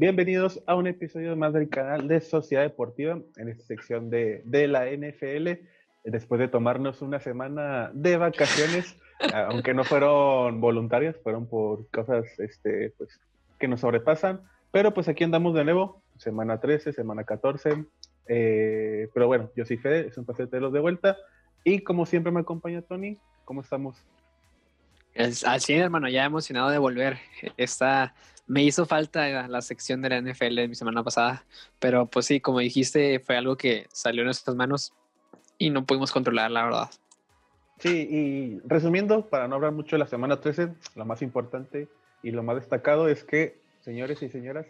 Bienvenidos a un episodio más del canal de Sociedad Deportiva, en esta sección de, de la NFL. Después de tomarnos una semana de vacaciones, aunque no fueron voluntarias, fueron por cosas este, pues, que nos sobrepasan. Pero pues aquí andamos de nuevo, semana 13, semana 14. Eh, pero bueno, yo soy Fede, es un placer tenerlos de vuelta. Y como siempre me acompaña Tony, ¿cómo estamos? Así, hermano, ya emocionado de volver. Esta, me hizo falta la sección de la NFL de mi semana pasada, pero pues sí, como dijiste, fue algo que salió en nuestras manos y no pudimos controlar, la verdad. Sí, y resumiendo, para no hablar mucho de la semana 13, lo más importante y lo más destacado es que, señores y señoras,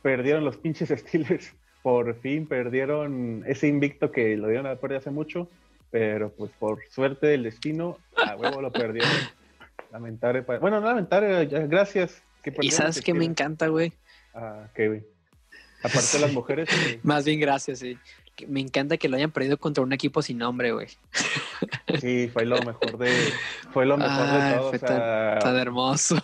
perdieron los pinches Steelers. Por fin perdieron ese invicto que lo dieron a perder hace mucho, pero pues por suerte del destino, a huevo lo perdieron. Lamentable. Bueno, no lamentable, gracias. Que y sabes que me encanta, güey. Ah, qué güey. Aparte de las mujeres. Más bien, gracias, sí. Me encanta que lo hayan perdido contra un equipo sin nombre, güey. Sí, fue lo mejor de, fue lo mejor de todo. Fue tan, hermoso.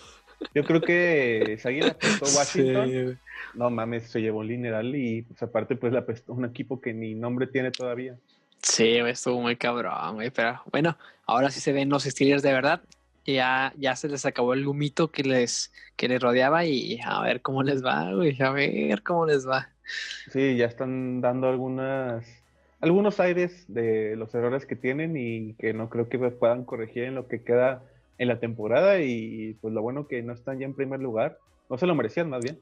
Yo creo que si alguien apostó Washington, no mames, se llevó el lineal y pues aparte pues la apestó un equipo que ni nombre tiene todavía. Sí, estuvo muy cabrón, güey, pero bueno, ahora sí se ven los Steelers de verdad ya, ya se les acabó el humito que les, que les rodeaba y a ver cómo les va, güey, a ver cómo les va. Sí, ya están dando algunas, algunos aires de los errores que tienen y que no creo que puedan corregir en lo que queda en la temporada y pues lo bueno que no están ya en primer lugar, no se lo merecían más bien.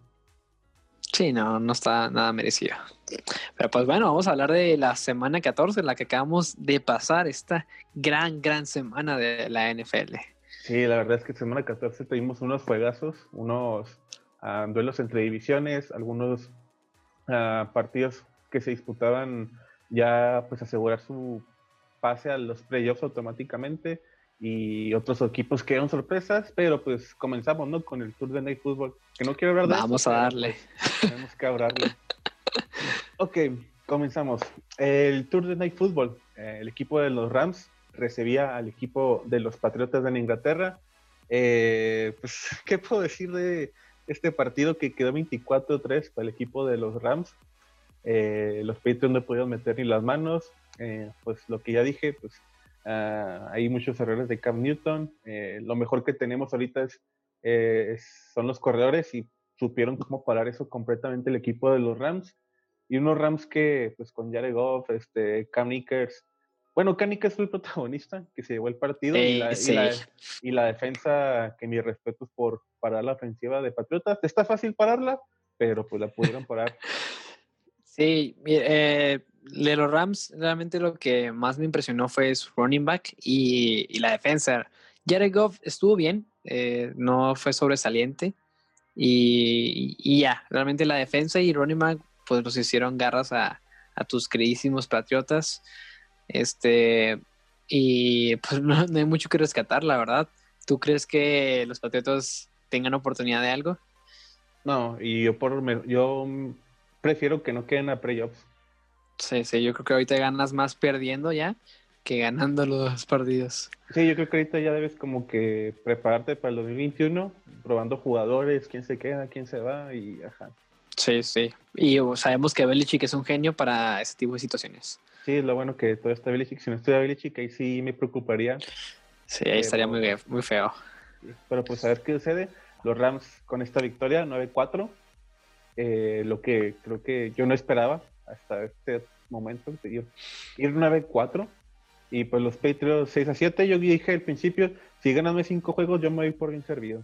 Sí, no, no está nada merecido. Pero pues bueno, vamos a hablar de la semana 14, la que acabamos de pasar, esta gran, gran semana de la NFL. Sí, la verdad es que semana 14 tuvimos unos juegazos, unos ah, duelos entre divisiones, algunos ah, partidos que se disputaban ya pues asegurar su pase a los playoffs automáticamente y otros equipos que eran sorpresas, pero pues comenzamos, ¿no? Con el Tour de Night Football, que no quiero hablar de Vamos a darle. Tenemos que hablarle. ok, comenzamos. El Tour de Night Football, eh, el equipo de los Rams recibía al equipo de los Patriotas de Inglaterra. Eh, pues, ¿qué puedo decir de este partido que quedó 24-3 para el equipo de los Rams? Eh, los Patriots no pudieron meter ni las manos. Eh, pues lo que ya dije, pues ah, hay muchos errores de Cam Newton. lo mejor que tenemos ahorita es, son los corredores y supieron cómo parar eso completamente el equipo de los Rams. Y unos Rams que, pues con Jared Goff, este, Cam Nickers, bueno, Canicas fue el protagonista que se llevó el partido y, la, defensa, que mis respetos por parar la ofensiva de Patriotas. Está fácil pararla, pero pues la pudieron parar. Sí, eh, de los Rams, realmente lo que más me impresionó fue su running back y, la defensa. Jared Goff estuvo bien, eh, no fue sobresaliente. Y, ya, realmente la defensa y running back, pues nos hicieron garras a, a tus queridísimos Patriotas. Este, y pues no, hay mucho que rescatar, la verdad. ¿Tú crees que los Patriotas tengan oportunidad de algo? No, y yo, por, yo prefiero que no queden a playoffs. Sí, sí, yo creo que ahorita ganas más perdiendo ya que ganando los partidos. Sí, yo creo que ahorita ya debes como que prepararte para el 2021, probando jugadores, quién se queda, quién se va y ajá. Sí, sí. Y sabemos que Belichick es un genio para ese tipo de situaciones. Sí, lo bueno que todo está Belichick. Si no estuviera Belichick, ahí sí me preocuparía. Sí, ahí estaría muy, muy feo. Pero pues a ver qué sucede. Los Rams con esta victoria, 9-4. Eh, lo que creo que yo no esperaba hasta este momento, ir, ir 9-4. Y pues los Patriots 6 a 7, yo dije al principio, si ganan 5 juegos, yo me voy por bien servido.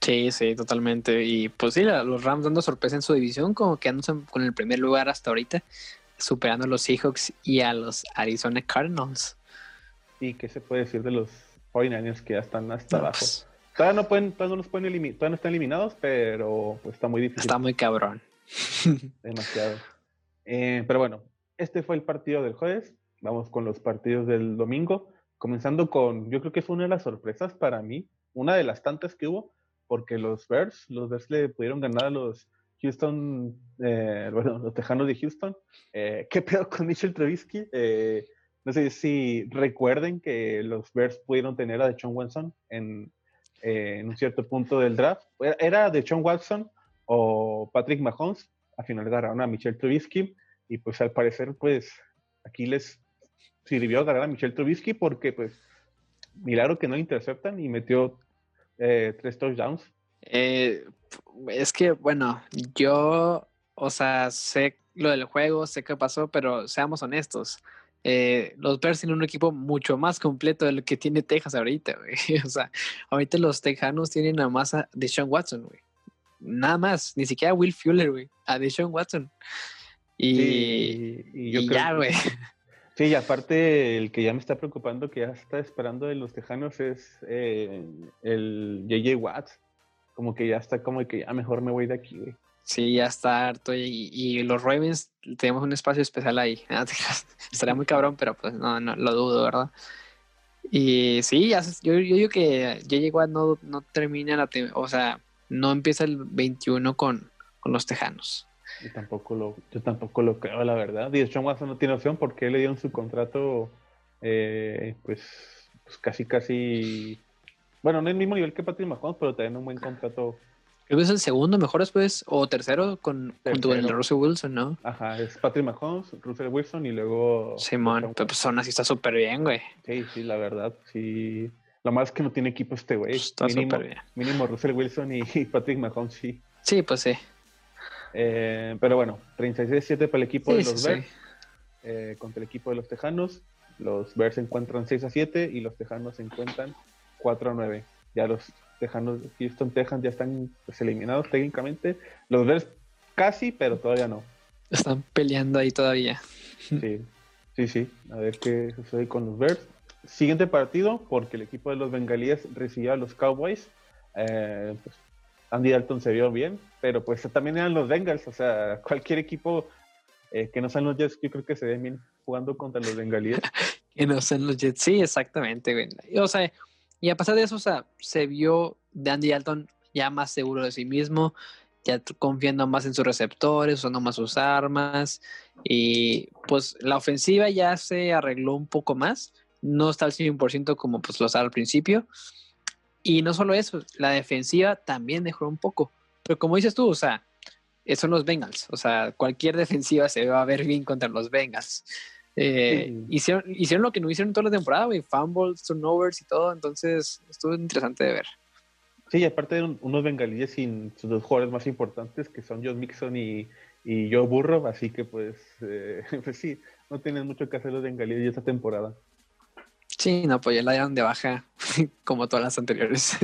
Sí, sí, totalmente. Y pues sí, los Rams dando sorpresa en su división, como quedándose con el primer lugar hasta ahorita superando a los Seahawks y a los Arizona Cardinals. ¿Y qué se puede decir de los 49ers que ya están hasta abajo? Pues, todavía no pueden, todavía no los pueden eliminar, todavía no están eliminados, pero pues, está muy difícil. Está muy cabrón. Demasiado. Eh, pero bueno, este fue el partido del jueves. Vamos con los partidos del domingo. Comenzando con, yo creo que fue una de las sorpresas para mí, una de las tantas que hubo, porque los Bears, los Bears le pudieron ganar a los Houston, eh, bueno, los Tejanos de Houston. Eh, ¿Qué pedo con Mitchell Trubisky? Eh, no sé si recuerden que los Bears pudieron tener a Deshaun Watson en, en un cierto punto del draft. Era Deshaun Watson o Patrick Mahomes. Al final ganaron a Michelle Trubisky y pues al parecer pues aquí les sirvió ganar a Michelle Trubisky porque pues milagro que no interceptan y metió eh, tres touchdowns. Eh, es que bueno, yo, o sea, sé lo del juego, sé qué pasó, pero seamos honestos. Eh, los Bears tienen un equipo mucho más completo de lo que tiene Texas ahorita, güey. O sea, ahorita los Tejanos tienen a más a Deshaun Watson, güey. Nada más, ni siquiera a Will Fuller, güey. A Deshaun Watson. Y, yo ya, güey. Sí, y aparte el que ya me está preocupando, que ya está esperando de los Tejanos, es eh, el JJ Watts. Como que ya está como que ya mejor me voy de aquí, güey. Sí, ya está harto. Y, los Ravens tenemos un espacio especial ahí. Estaría muy cabrón, pero pues no, no lo dudo, ¿verdad? Y sí, yo, yo digo que JJ Watt no, no termina la. O sea, no empieza el 21 con, con los Tejanos. Yo tampoco lo, yo tampoco lo creo, la verdad. Y John Watson no tiene opción porque le dieron su contrato, eh, pues, pues, casi, casi. Bueno, no es el mismo nivel que Patrick Mahomes, pero también un buen contrato Creo que es el segundo mejor después, o tercero, con, junto con el de Russell Wilson, ¿no? Ajá, es Patrick Mahomes, Russell Wilson y luego. Simón, pero pues aún así está súper bien, güey. Sí, sí, la verdad, sí. Lo más es que no tiene equipo este güey. Pues, está súper bien. Mínimo Russell Wilson y Patrick Mahomes, sí. Sí, pues sí. Eh, pero bueno, 36-7 para el equipo de los Bears. Eh, contra el equipo de los Tejanos. Los Bears se encuentran 6 a 7 y los Tejanos se encuentran 4 a 9. Ya los Tejanos, Houston Texans ya están pues, eliminados técnicamente. Los Bears casi, pero todavía no. Están peleando ahí todavía. Sí, sí, sí. A ver qué sucede con los Bears. Siguiente partido, porque el equipo de los Bengalíes recibió a los Cowboys. Eh, pues, Andy Dalton se vio bien, pero pues también eran los Bengals. O sea, cualquier equipo eh, que no sean los Jets, yo creo que se ven bien jugando contra los Bengalíes. que no sean los Jets, sí, exactamente. O sea, y a pesar de eso, o sea, se vio de Andy Dalton ya más seguro de sí mismo, ya confiando más en sus receptores, usando más sus armas. Y pues la ofensiva ya se arregló un poco más. No está al 100% como pues lo estaba al principio. Y no solo eso, la defensiva también mejoró un poco. Pero como dices tú, o sea, son los Bengals. O sea, cualquier defensiva se va a ver bien contra los Bengals. Eh, hicieron, hicieron lo que no hicieron toda la temporada, güey, fumbles, turnovers y todo, entonces estuvo interesante de ver. Sí, y aparte de unos bengalíes sin sus dos jugadores más importantes, que son Joe Mixon y, y Joe Burrow, así que pues, eh, pues sí, no tienen mucho que hacer los bengalíes esta temporada. Sí, no, pues ya la dieron de baja, como todas las anteriores.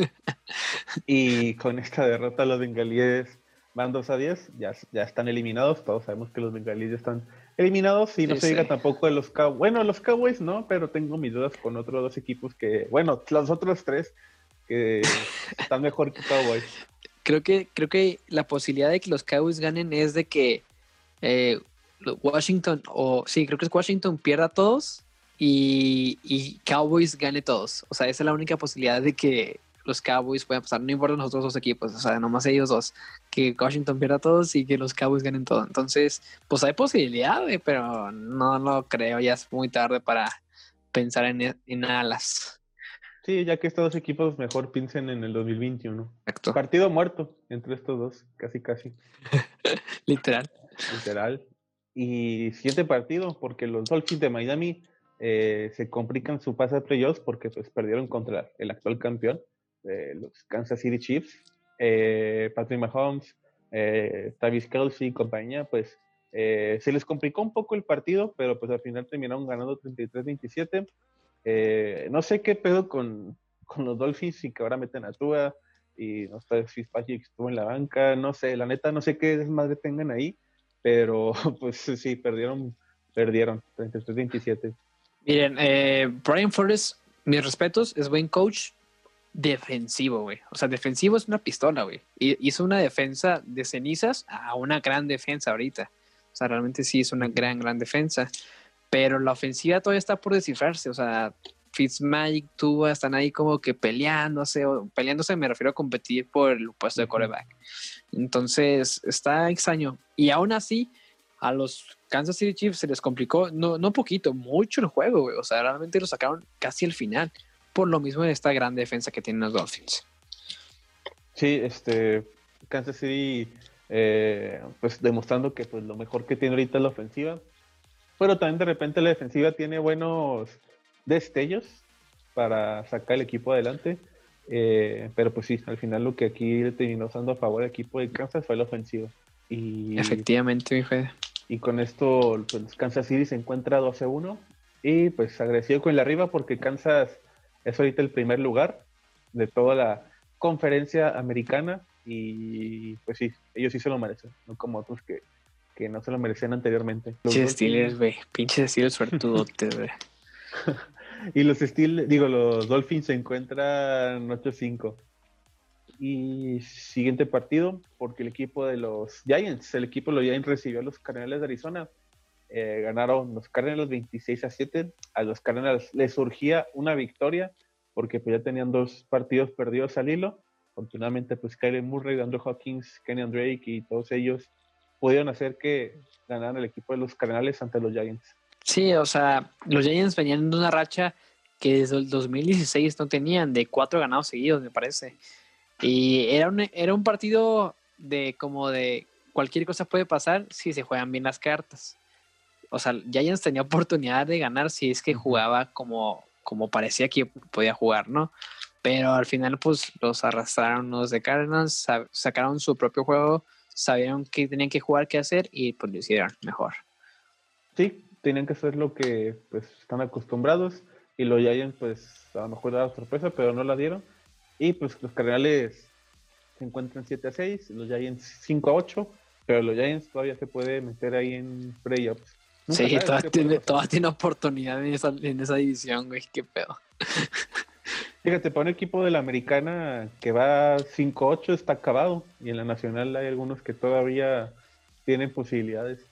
y con esta derrota los bengalíes van 2 a 10, ya, ya están eliminados, todos sabemos que los bengalíes están eliminados y no se diga tampoco de los Cowboys. Bueno, los Cowboys no, pero tengo mis dudas con otros dos equipos que, bueno, los otros tres que están mejor que Cowboys. Creo que, creo que la posibilidad de que los Cowboys ganen es de que eh, Washington, o sí, creo que es Washington pierda todos y, y Cowboys gane todos. O sea, esa es la única posibilidad de que los Cowboys puedan pasar, no importa los otros dos equipos, o sea, nomás ellos dos, que Washington pierda todos y que los Cowboys ganen todo. Entonces, pues hay posibilidad, pero no lo creo, ya es muy tarde para pensar en, en alas. Sí, ya que estos dos equipos mejor piensen en el 2021. Exacto. Partido muerto entre estos dos, casi casi. Literal. Literal. Y siguiente partido, porque los Dolphins de Miami eh, se complican su pase a playoffs porque pues perdieron contra el actual campeón los Kansas City Chiefs, eh, Patrick Mahomes, eh, Travis Kelsey y compañía, pues eh, se les complicó un poco el partido, pero pues al final terminaron ganando 33-27. Eh, no sé qué pedo con, con, los Dolphins y que ahora meten a Tua y no sé si Fitzpatrick estuvo en la banca, no sé, la neta no sé qué desmadre tengan ahí, pero pues sí, perdieron, perdieron 33-27. Miren, eh, Brian Flores, mis respetos, es buen coach, defensivo, güey. O sea, defensivo es una pistola, güey. Y hizo una defensa de cenizas a una gran defensa ahorita. O sea, realmente sí es una gran, gran defensa. Pero la ofensiva todavía está por descifrarse. O sea, Fitzmagic, Tua están ahí como que peleándose. O, peleándose me refiero a competir por el puesto de coreback. Entonces, está extraño. Y aún así, a los Kansas City Chiefs se les complicó, no, no poquito, mucho el juego, güey. O sea, realmente lo sacaron casi al final por lo mismo de esta gran defensa que tienen los Dolphins. Sí, este, Kansas City eh, pues demostrando que pues lo mejor que tiene ahorita es la ofensiva, pero también de repente la defensiva tiene buenos destellos para sacar el equipo adelante. Eh, pero pues sí, al final lo que aquí terminó usando a favor del equipo de Kansas fue la ofensiva. Y, Efectivamente, mi fe. Y con esto, pues Kansas City se encuentra 12-1 y pues agresivo con la arriba porque Kansas es ahorita el primer lugar de toda la conferencia americana y pues sí, ellos sí se lo merecen, no como otros que, que no se lo merecían anteriormente. Pinches Steelers, güey, pinches Steelers suertudotes, güey. y los Steelers, digo, los Dolphins se encuentran 8-5. Y siguiente partido, porque el equipo de los Giants, el equipo de los Giants recibió a los Cardenales de Arizona. Eh, ganaron los Cardinals 26 a 7. A los Cardinals les surgía una victoria porque pues, ya tenían dos partidos perdidos al hilo. Afortunadamente, pues Murray, Andrew Hawkins, Kenny Drake y todos ellos pudieron hacer que ganaran el equipo de los Cardenales ante los Giants. Sí, o sea, los Giants venían de una racha que desde el 2016 no tenían, de cuatro ganados seguidos, me parece. Y era un, era un partido de como de cualquier cosa puede pasar si se juegan bien las cartas. O sea, Giants tenía oportunidad de ganar si es que jugaba como, como parecía que podía jugar, ¿no? Pero al final, pues los arrastraron los de Cardinals, sacaron su propio juego, sabían que tenían que jugar, qué hacer y pues lo hicieron mejor. Sí, tenían que hacer lo que pues están acostumbrados y los Giants, pues a lo mejor daban sorpresa, pero no la dieron y pues los Cardenales se encuentran 7 a 6, los Giants 5 a 8, pero los Giants todavía se puede meter ahí en playoffs. Sí, todavía tiene, tiene, oportunidad en esa, en esa división, güey, qué pedo. Fíjate, para un equipo de la americana que va 5-8 está acabado y en la nacional hay algunos que todavía tienen posibilidades.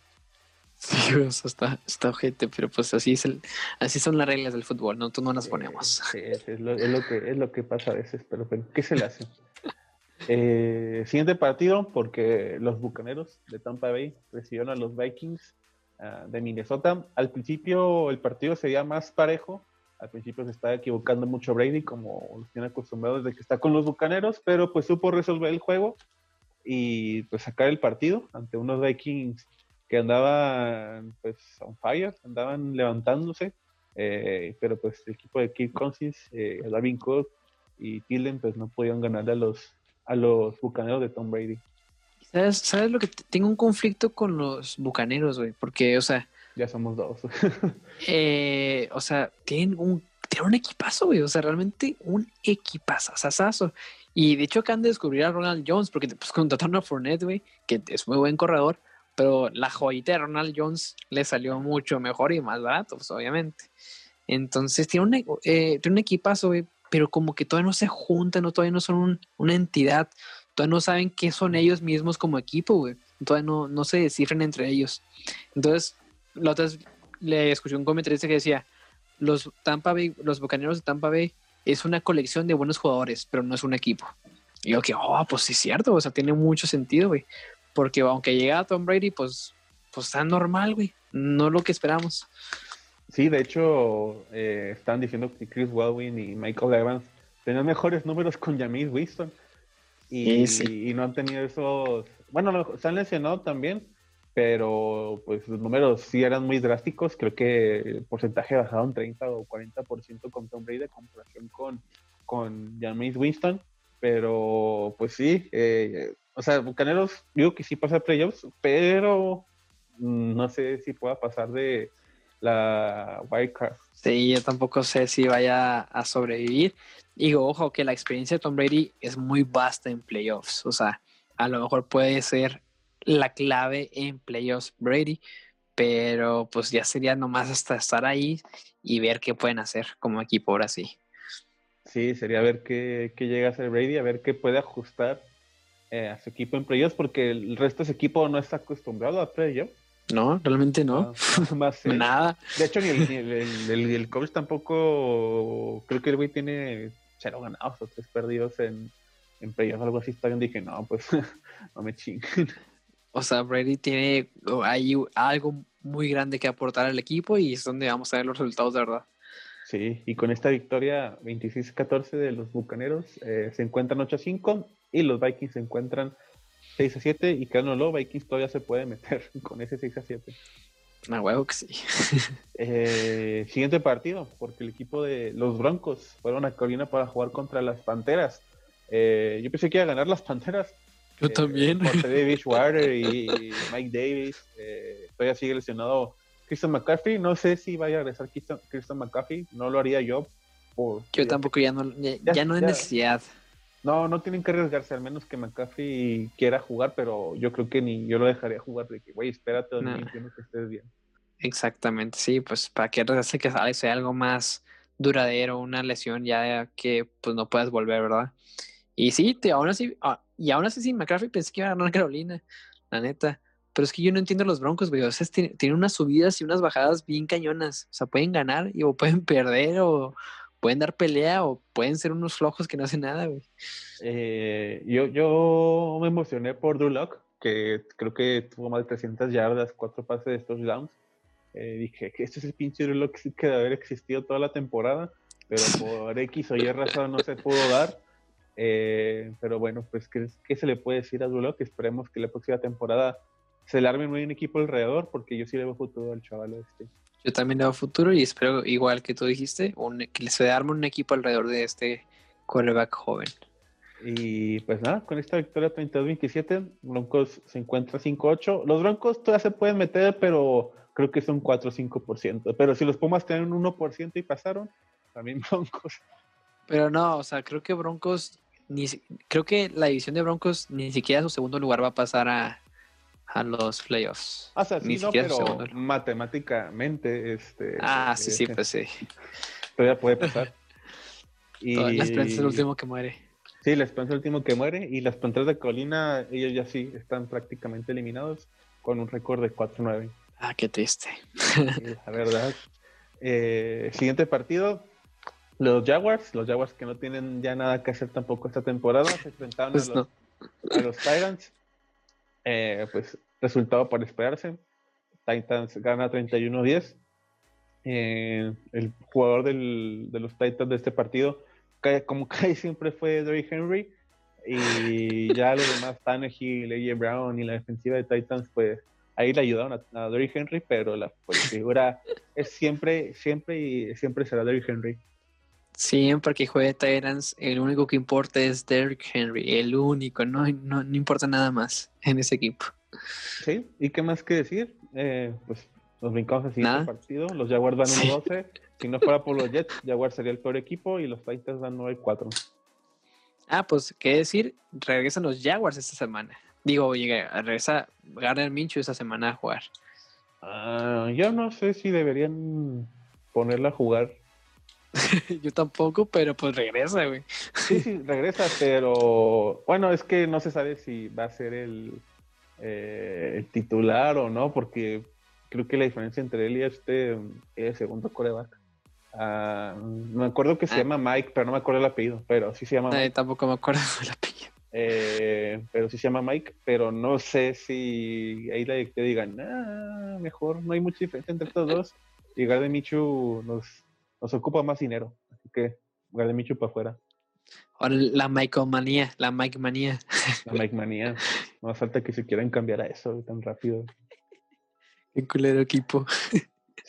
Sí, eso está, está ojete, pero pues así es el, así son las reglas del fútbol, ¿no? Tú no las ponemos. Sí, es, lo, que, es lo que pasa a veces, pero, ¿qué se le hace? Eh, siguiente partido, porque los bucaneros de Tampa Bay recibieron a los Vikings ah, de Minnesota. Al principio el partido sería más parejo. Al principio se estaba equivocando mucho Brady, como los tiene acostumbrados de que está con los bucaneros, pero pues supo resolver el juego y pues sacar el partido ante unos Vikings que andaban pues on fire, andaban levantándose, eh, pero pues el equipo de Kirk Cousins, eh, Darwin Cook y Tilden pues no podían ganarle a los, a los bucaneros de Tom Brady. ¿Sabes, ¿Sabes lo que tengo un conflicto con los bucaneros, güey? Porque, o sea... Ya somos dos. eh, o sea, tienen un, tienen un equipazo, güey. O sea, realmente un equipazo, sasazo. Y de hecho acaban de descubrir a Ronald Jones porque pues contrataron a Fournette, güey, que es muy buen corredor pero la joyita de Ronald Jones le salió mucho mejor y más barato, pues obviamente. Entonces tiene un, eh, tiene un equipazo, pero como que todavía no se juntan, ¿no? todavía no son una entidad, todavía no saben qué son ellos mismos como equipo, güey. Todavía no, no se descifran entre ellos. Entonces, la otra vez le escuché un comentarista que decía, los Tampa Bay, los Bucaneros de Tampa Bay es una colección de buenos jugadores, pero no es un equipo. Y yo que, oh, pues sí es cierto, o sea, tiene mucho sentido, güey. Porque aunque llega Tom Brady, pues, pues está normal, güey. No lo que esperamos. Sí, de hecho, eh, están diciendo que Chris Waldwin y Michael Evans tenían mejores números con James Winston. Y, y, no han tenido esos. Bueno, se han lesionado también, pero pues los números sí eran muy drásticos. Creo que el porcentaje bajado en 30 o 40% con Tom Brady en comparación con, con James Winston. Pero pues sí, eh, o sea, Bucaneros, digo que sí pasa a playoffs, pero no sé si pueda pasar de la wildcard. Sí, yo tampoco sé si vaya a sobrevivir. Digo, ojo, que la experiencia de Tom Brady es muy vasta en playoffs. O sea, a lo mejor puede ser la clave en playoffs Brady, pero pues ya sería nomás hasta estar ahí y ver qué pueden hacer como equipo ahora sí. Sí, sería ver qué, qué llega a hacer Brady, a ver qué puede ajustar eh, a su equipo en playoffs porque el resto de su equipo no está acostumbrado a playoffs. No, realmente no. Nada. De hecho, ni, el, el, coach tampoco. Creo que el güey tiene cero ganados o tres perdidos en, en playoffs, algo así. Bien, dije, no, pues no me chinguen. O sea, Brady tiene hay algo muy grande que aportar al equipo y es donde vamos a ver los resultados de verdad. Sí, y con esta victoria 26-14 de los Bucaneros, eh, se encuentran 8-5 y los Vikings se encuentran 6 a 7 y lo Vikings todavía se puede meter con ese 6 a 7. A huevo que sí. Eh, siguiente partido, porque el equipo de los Broncos fueron a Carolina para jugar contra las Panteras. Eh, yo pensé que iba a ganar las Panteras. Yo también. Por David Water y Mike Davis. todavía sigue lesionado Christian McCaffrey. No sé si vaya a regresar Christian McCaffrey. No lo haría yo. yo tampoco, ya no, ya, no hay necesidad. No, no tienen que arriesgarse, al menos que McCaffrey quiera jugar, pero yo creo que ni yo lo dejaría jugar de que, güey, espérate que estés bien. Exactamente, sí, pues para que arriesgarse que sea algo más duradero, una lesión ya que pues no puedas volver, ¿verdad? Y sí, te, aún así, ah, y aún así sí, McCaffrey pensé que iba a ganar Carolina, la neta. Pero es que yo no entiendo los Broncos, güey. O sea, tienen unas subidas y unas bajadas bien cañonas. O sea, pueden ganar y o pueden perder o, pueden dar pelea o pueden ser unos flojos que no hacen nada, güey. Eh, yo, yo me emocioné por Drew que creo que tuvo más de 300 yardas, cuatro pases de estos downs. Eh, dije que este es el pinche Drew que debe haber existido toda la temporada, pero por X o Y razón no se pudo dar. Eh, pero bueno, pues, ¿qué, ¿qué, se le puede decir a Drew? Esperemos que la próxima temporada se le arme un equipo alrededor, porque yo sí le veo futuro al chaval este. Yo también veo futuro y espero, igual que tú dijiste, un, que se arme un equipo alrededor de este quarterback joven. Y pues nada, con esta victoria 32-27, Broncos se encuentra 5-8. Los Broncos todavía se pueden meter, pero creo que son 4 5%. Pero si los Pumas tienen un 1% y pasaron, también Broncos. Pero no, o sea, creo que Broncos, ni, creo que la división de Broncos ni siquiera su segundo lugar va a pasar a, a los playoffs. O sea, sí, no, pero matemáticamente, este. Ah, sí, sí, pues sí. Todavía puede pasar. y... La esperanza es el último que muere. Sí, la esperanza es el último que muere. Y las Panteras de Colina, ellos ya sí están prácticamente eliminados con un récord de 4-9. Ah, qué triste. la verdad. Eh, siguiente partido. Los Jaguars, los Jaguars que no tienen ya nada que hacer tampoco esta temporada, se enfrentaron pues a, los, a los Tyrants eh, pues resultado para esperarse. Titans gana 31-10. Eh, el jugador del, de los Titans de este partido, como casi siempre fue Derrick Henry, y ya los demás, Tannehill, AJ Brown y la defensiva de Titans, pues ahí le ayudaron a, a Henry, pero la pues, figura es siempre, siempre y siempre será Derrick Henry. Siempre que juegue Tyrants, el único que importa es Derrick Henry, el único, no, no, importa nada más en ese equipo. Sí, ¿y qué más que decir? Eh, pues nos brincamos al siguiente partido, los Jaguars van 1-12, si no fuera por los Jets, Jaguars sería el peor equipo y los Titans van 9-4. Ah, pues, ¿qué decir? Regresan los Jaguars esta semana. Digo, llega, regresa Garner Mincho esta semana a jugar. Ah, yo no sé si deberían ponerla a jugar Yo tampoco, pero pues regresa, güey. Sí, sí, regresa, pero bueno, es que no se sabe si va a ser el, eh, titular o no, porque creo que la diferencia entre él y este es segundo coreback. Ah, me acuerdo que se ah. llama Mike, pero no me acuerdo el apellido, pero sí se llama Mike. tampoco me acuerdo el apellido. Eh, pero sí se llama Mike, pero no sé si ahí te digan, ah, mejor, no hay mucha diferencia entre estos dos. Y de Michu nos nos ocupa más dinero. Así que Micho para afuera. Ahora la Mike manía, la Mike manía. La Mike manía. No falta que se quieran cambiar a eso tan rápido. Qué culero equipo.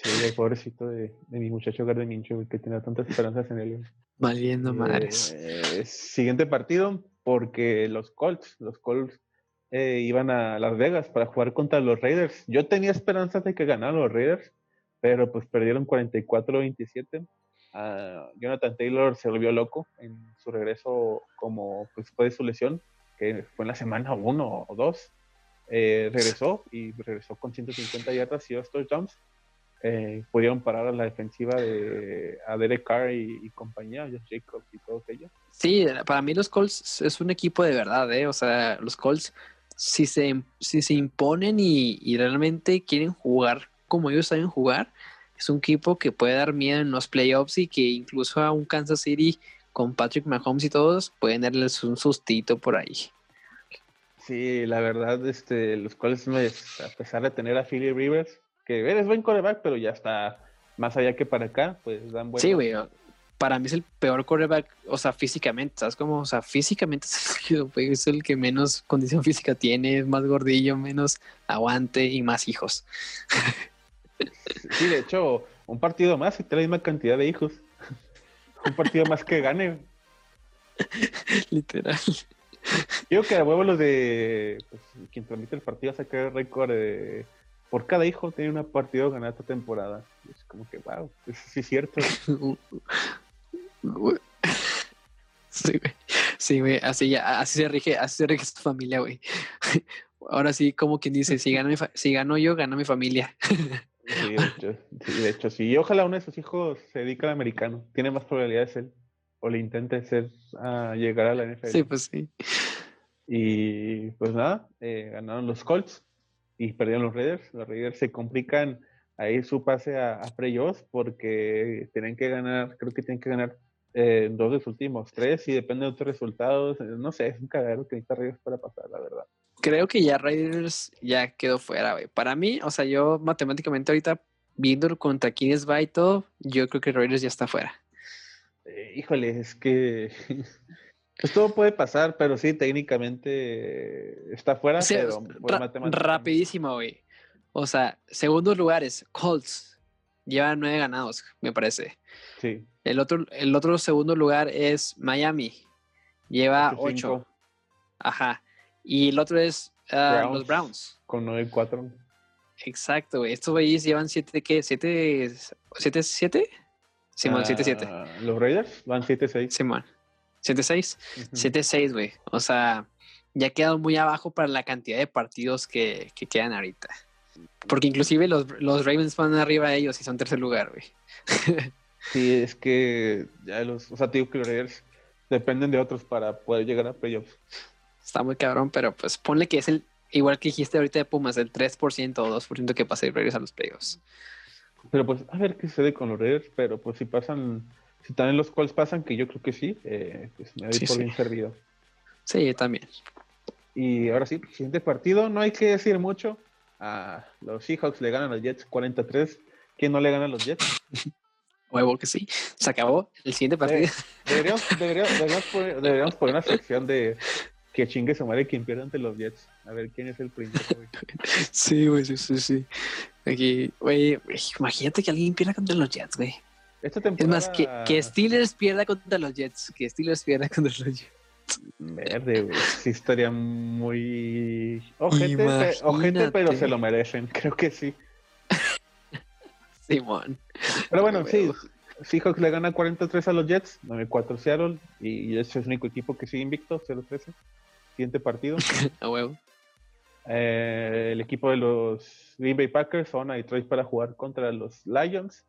Sí, el pobrecito de, mi muchacho Gardemincho, que tiene tantas esperanzas en él. Valiendo madres. Eh, siguiente partido, porque los Colts, los Colts eh, iban a Las Vegas para jugar contra los Raiders. Yo tenía esperanzas de que ganaran los Raiders, pero pues perdieron 44-27. Ah, Jonathan Taylor se volvió loco en su regreso como pues, fue de su lesión, que fue en la semana 1 o 2. Eh, regresó y regresó con 150 yardas y dos touchdowns. Eh, pudieron parar a la defensiva de a Derek Carr y, compañía, Josh Jacobs y todos ellos. Sí, para mí los Colts es un equipo de verdad, ¿eh? O sea, los Colts, si se, si se imponen y realmente quieren jugar como ellos saben jugar, es un equipo que puede dar miedo en los playoffs y que incluso a un Kansas City con Patrick Mahomes y todos pueden darles un sustito por ahí. Sí, la verdad, este, los cuales a pesar de tener a Philly Rivers, que eres buen coreback, pero ya está más allá que para acá, pues dan buenos, sí, güey. para mí es el peor quarterback, o sea, físicamente, ¿sabes cómo? O sea, físicamente es el, que menos condición física tiene, es más gordillo, menos aguante y más hijos. Sí, de hecho, un partido más y tiene la misma cantidad de hijos. Un partido más que gane. Literal. Yo que a huevo los de pues, quien transmite el partido saca el récord de por cada hijo tiene una partido ganada esta temporada. Es como que, wow, eso sí es cierto. Sí, güey. Sí, güey. Así, ya, así se rige, así se rige su familia, güey. Ahora sí, como quien dice, si gano, si gano yo, gana mi familia. Sí, de hecho, sí, de hecho, sí. Y ojalá uno de sus hijos se dedique al americano. Tiene más probabilidades él. O le intente ser a llegar a la NFL. Sí, pues sí. Y pues nada, eh, ganaron los Colts y perdieron los Raiders. Los Raiders se complican ahí su pase a, a playoffs porque tienen que ganar, creo que tienen que ganar eh, dos de sus últimos tres y depende de otros resultados. No sé, es un cagadero que necesita Raiders para pasar, la verdad creo que ya Raiders ya quedó fuera, güey. Para mí, o sea, yo matemáticamente ahorita viendo contra quiénes va y todo, yo creo que Raiders ya está fuera. Eh, híjole, es que pues todo puede pasar, pero sí, técnicamente está fuera, pero rapidísimo, güey. O sea, segundos lugares, Colts lleva nueve ganados, me parece. Sí. El otro, el otro segundo lugar es Miami, lleva ocho. Ajá. Y el otro es ah, los Browns. Con 9-4. Exacto, güey. Estos güeyes llevan 7, ¿qué? ¿7? ¿7? 7? Simón, 7-7. los Raiders van 7-6. Simón. 7-6. 7-6, güey. O sea, ya quedan muy abajo para la cantidad de partidos que, que quedan ahorita. Porque inclusive los, los, Ravens van arriba de ellos y son tercer lugar, güey. sí, es que ya los, o sea, digo que los Raiders dependen de otros para poder llegar a playoffs está muy cabrón, pero pues ponle que es el, igual que dijiste ahorita de Pumas, el 3% o 2% que pasa y regresa a los playoffs. Pero pues a ver qué sucede con los Raiders, pero pues si pasan, si también los cuales pasan, que yo creo que sí, eh, pues me doy por bien servido. Sí, también. Y ahora sí, siguiente partido, no hay que decir mucho. A los Seahawks le ganan a los Jets 43. ¿Quién no le gana a los Jets? Huevo que sí. Se acabó el siguiente partido. deberíamos, deberíamos, poner, una sección de que chingue su madre quien pierda ante los Jets. A ver quién es el primero, sí, güey, sí, sí, sí. Aquí, güey, imagínate que alguien pierda contra los Jets, güey. Esta temporada... Es más, que, que Steelers pierda contra los Jets. Que Steelers pierda contra los Jets. Verde, güey. Sí, estaría muy. Ojete, ojete, pero se lo merecen. Creo que sí. Simón. Pero bueno, sí. Seahawks le gana 43 a los Jets, 9-4 Seattle, y, ese es el único equipo que sigue invicto, 0-13 siguiente partido. A huevo. Eh, el equipo de los Green Bay Packers son a Detroit para jugar contra los Lions.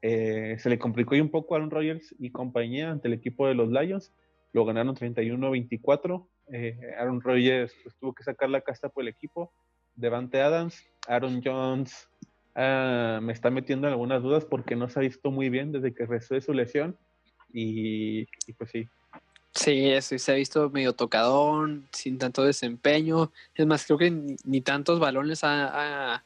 Eh, se le complicó un poco a Aaron Rodgers y compañía ante el equipo de los Lions. Lo ganaron 31-24. Eh, Aaron Rodgers pues, tuvo que sacar la casta por el equipo. Devante Adams, Aaron Jones ah, me está metiendo en algunas dudas porque no se ha visto muy bien desde que regresó de su lesión. y pues sí, Sí, se ha visto medio tocadón, sin tanto desempeño. Es más, creo que ni, tantos balones ha,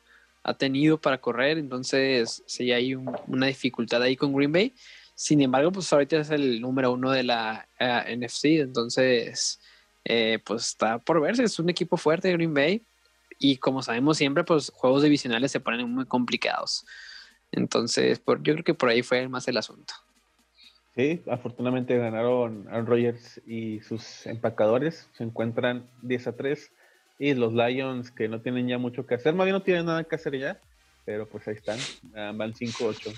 tenido para correr, entonces sí hay una dificultad ahí con Green Bay. Sin embargo, pues ahorita es el número uno de la eh, NFC, entonces eh, pues está por verse, es un equipo fuerte Green Bay y como sabemos siempre, pues juegos divisionales se ponen muy complicados. Entonces, por, yo creo que por ahí fue más el asunto. Sí, afortunadamente ganaron Aaron Rodgers y sus empacadores. Se encuentran 10 a 3. Y los Lions, que no tienen ya mucho que hacer, más bien no tienen nada que hacer ya, pero pues ahí están, ah, van 5-8.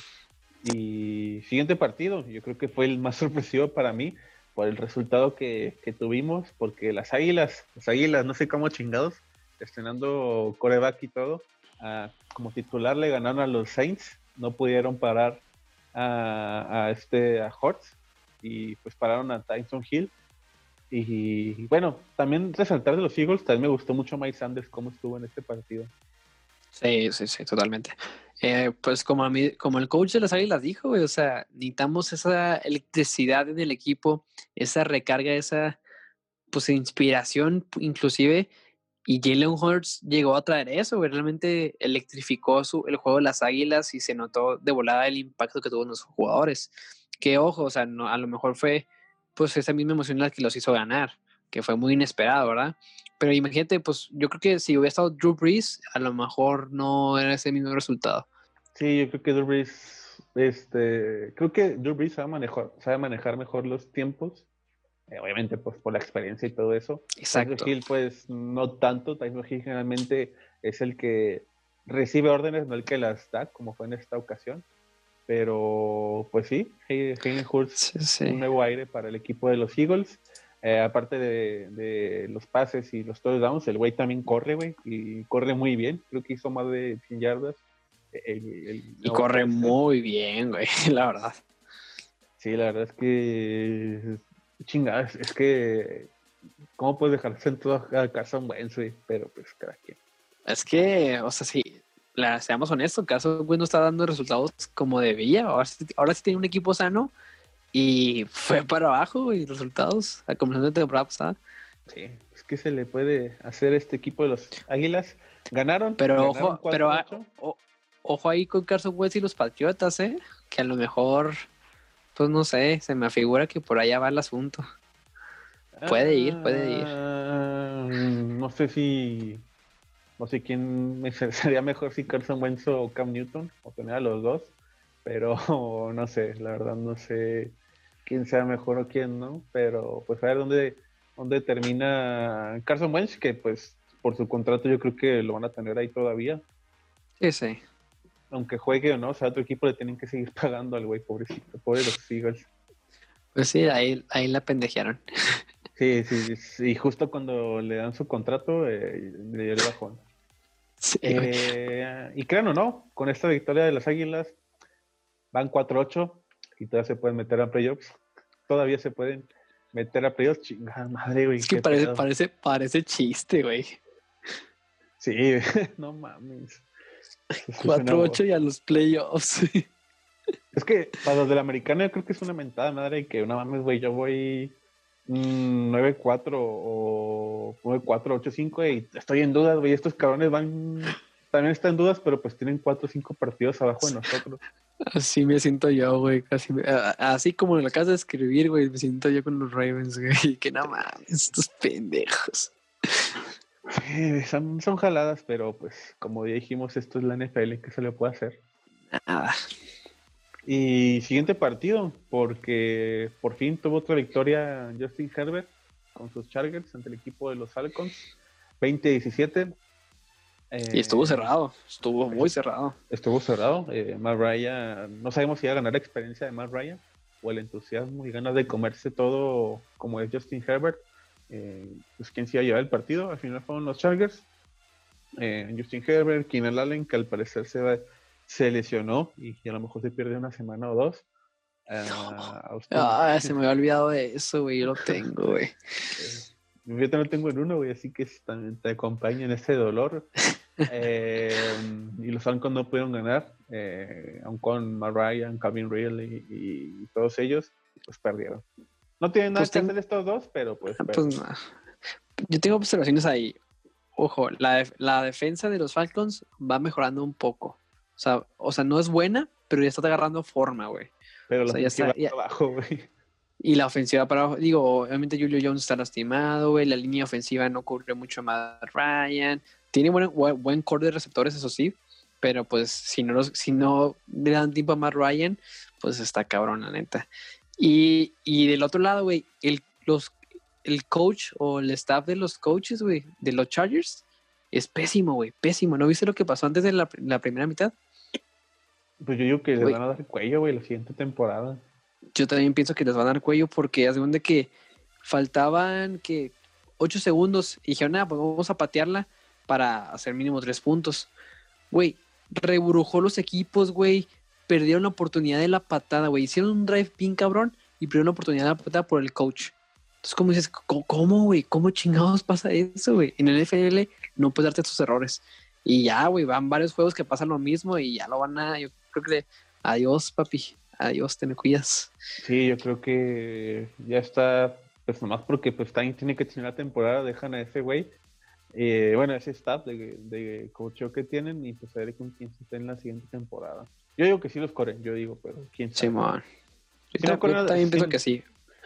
Y siguiente partido, yo creo que fue el más sorpresivo para mí por el resultado que, tuvimos, porque las Águilas, las Águilas, no sé cómo chingados, estrenando coreback y todo, como titular le ganaron a los Saints, no pudieron parar a, este a Hortz y pues pararon a Tyson Hill. Y, bueno, también resaltar de los Eagles, también me gustó mucho Mike Sanders cómo estuvo en este partido. Sí, sí, sí, totalmente. Eh, pues como, a mí, como el coach de las Águilas dijo, o sea, necesitamos esa electricidad en el equipo, esa recarga, esa pues inspiración inclusive y Jalen Hurts llegó a traer eso, realmente electrificó su, el juego de las águilas y se notó de volada el impacto que tuvo en los jugadores. Que ojo, o sea, a lo mejor fue pues esa misma emoción la que los hizo ganar, que fue muy inesperado, ¿verdad? Pero imagínate, pues yo creo que si hubiera estado Drew Brees, a lo mejor no era ese mismo resultado. Sí, yo creo que Drew Brees, este, creo que Drew Brees sabe manejar, sabe manejar mejor los tiempos. Eh, obviamente, pues por la experiencia y todo eso. Exacto. Tyson Hill, pues no tanto. Tyson Hill generalmente es el que recibe órdenes, no el que las da, como fue en esta ocasión. Pero pues sí, Hayden Hurst, un nuevo aire para el equipo de los Eagles. Eh, aparte de, los pases y los touchdowns, el güey también corre, güey, y corre muy bien. Creo que hizo más de 100 yardas. y corre muy bien, güey, la verdad. Sí, la verdad es que chingadas, es que ¿cómo puedes dejar sentado a Carson Wentz, güey? Pero pues cada quien. Es que, o sea, sí, la, seamos honestos, caso no está dando resultados como debía. Ahora, ahora sí tiene un equipo sano y fue para abajo y resultados a comparación de temporada pasada. Sí, es que se le puede hacer este equipo de los Águilas. Ganaron, pero ojo, pero ojo ahí con Carson Wentz y los Patriotas, ¿eh? Que a lo mejor, pues no sé, se me afigura que por allá va el asunto. Puede ir, puede ir. Ah, no sé si no sé quién me sería mejor si Carson Wentz o Cam Newton, o tener a los dos, pero no sé, la verdad no sé quién sea mejor o quién no, pero pues a ver dónde, dónde termina Carson Wentz, que pues por su contrato yo creo que lo van a tener ahí todavía. Sí, sí. Aunque juegue o no, o sea, a otro equipo le tienen que seguir pagando al güey, pobrecito, pobre los Eagles. Pues sí, ahí, ahí la pendejearon. Sí, sí, sí, y justo cuando le dan su contrato, eh, le dio el bajón. Eh, y crean o no, con esta victoria de las Águilas van 4-8 y todavía se pueden meter a playoffs. Todavía se pueden meter a playoffs. Chingada madre, güey. Es que parece, parece, parece chiste, güey. Sí, no mames. 4-8 y a los playoffs. Es que para los del americano yo creo que es una mentada madre que una mames, güey, yo voy 9-4 o 9-4-8-5 y estoy en dudas, güey. Estos cabrones van, también están en dudas, pero pues tienen 4 o 5 partidos abajo de nosotros. Así me siento yo, güey. Casi así como lo acabas de escribir, güey, me siento yo con los Ravens, güey. Que no mames, estos pendejos. Sí, son, son jaladas, pero pues como ya dijimos, esto es la NFL, ¿qué se le puede hacer? Nada. Y siguiente partido, porque por fin tuvo otra victoria Justin Herbert con sus Chargers ante el equipo de los Falcons, 20-17. y estuvo eh, cerrado, estuvo muy cerrado. Estuvo cerrado. Eh, Matt Ryan, no sabemos si iba a ganar la experiencia de Matt Ryan o el entusiasmo y ganas de comerse todo como es Justin Herbert. Eh, pues quién se iba a llevar el partido. Al final fueron los Chargers. Eh, Justin Herbert, Keenan Allen, que al parecer se va se lesionó y, a lo mejor se pierde una semana o dos. ah, se me había olvidado de eso, güey. Yo lo tengo, güey. yo también lo tengo en uno, güey, así que te acompaña en ese dolor. Eh, y los Falcons no pudieron ganar, eh, aun con Mariah, Calvin Real y, todos ellos, pues perdieron. No tienen nada pues que hacer estos dos, pero pues. pues Yo tengo observaciones ahí. Ojo, la, la defensa de los Falcons va mejorando un poco. O sea, o sea, no es buena, pero ya está agarrando forma, güey. Pero la ofensiva para abajo, güey. Y la ofensiva para abajo, digo, obviamente Julio Jones está lastimado, güey. La línea ofensiva no cubre mucho más Ryan. Tiene buen, buen core de receptores, eso sí. Pero pues si no, si no le dan tiempo a Matt Ryan, pues está cabrón, la neta. Y, y del otro lado, güey, el, los, el coach o el staff de los coaches, güey, de los Chargers, es pésimo, güey, pésimo. ¿No viste lo que pasó antes de la primera mitad? Pues yo digo que les van a dar cuello, güey, la siguiente temporada. Yo también pienso que les van a dar cuello porque hace de que faltaban que ocho segundos y dijeron, nada, pues vamos a patearla para hacer mínimo tres puntos. Güey, reburujó los equipos, güey. Perdieron la oportunidad de la patada, güey. Hicieron un drive bien cabrón y perdieron la oportunidad de la patada por el coach. Entonces, ¿cómo dices? ¿Cómo, güey? ¿Cómo chingados pasa eso, güey? En el NFL no puedes darte estos errores. Y ya, güey, van varios juegos que pasan lo mismo y ya lo van a, yo creo que, adiós, papi, adiós, te me cuidas. Sí, yo creo que ya está, pues nomás porque pues también tiene que tener la temporada, dejan a ese güey, eh, bueno, ese staff de, de que tienen y pues a ver con quién se está en la siguiente temporada. Yo digo que sí los corren, yo digo, pero quién sabe. Yo, también pienso que sí.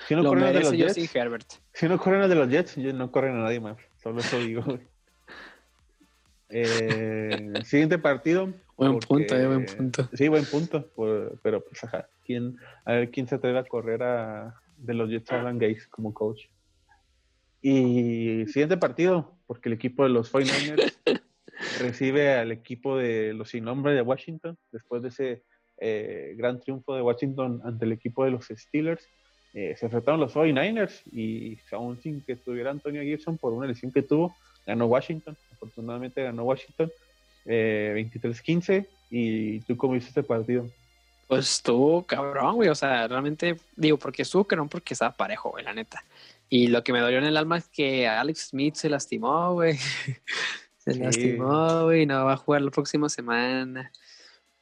Si no corren de los Jets, Herbert. Si no corren de los Jets, no corren a nadie más. Solo eso digo. eh, siguiente partido. Buen punto, eh, buen punto. Sí, buen punto. pero pues ajá. ¿quién, a ver quién se atreve a correr a, de los Jets a Alan Gates como coach. Y siguiente partido, porque el equipo de los 49ers recibe al equipo de los sin nombre de Washington después de ese eh, gran triunfo de Washington ante el equipo de los Steelers. Eh, se enfrentaron los 49ers y aún sin que tuviera Antonio Gibson por una lesión que tuvo, ganó Washington. Afortunadamente ganó Washington 23-15. Eh, ¿Y tú cómo viste este partido? Pues estuvo cabrón, güey. O sea, realmente digo, porque estuvo cabrón porque estaba parejo, güey, la neta. Y lo que me dolió en el alma es que Alex Smith se lastimó, güey. se lastimó, güey, no va a jugar la próxima semana.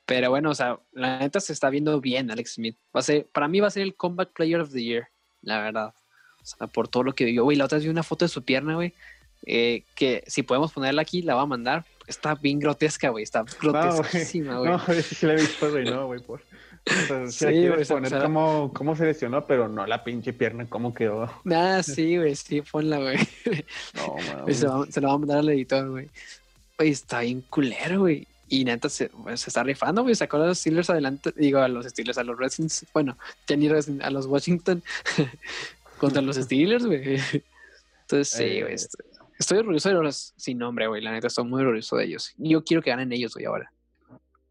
Pero bueno, o sea, la neta se está viendo bien Alex Smith. Va a ser, para mí va a ser el Comeback Player of the Year, la verdad. O sea, por todo lo que vivió, güey. La otra vez vi una foto de su pierna, güey. Eh, que si podemos ponerla aquí, la va a mandar. Está bien grotesca, güey. Está grotesquísima, güey. No, no, sí la he visto, güey. No, güey, por sí, güey. poner cómo, cómo, se lesionó, pero no la pinche pierna, cómo quedó. Ah, sí, güey, sí, ponla, güey. No, mames. Se, se, la va a mandar al editor, güey. Güey, está bien culero, güey. Y neta se, se está rifando, güey. Sacó a los Steelers adelante, digo, a los Steelers, a los Redskins, bueno, tenía a los Washington contra los Steelers, güey. Entonces, sí, güey. Eh. Estoy, orgulloso de los sin nombre, güey. La neta, estoy muy orgulloso de ellos. Yo quiero que ganen ellos, güey, ahora.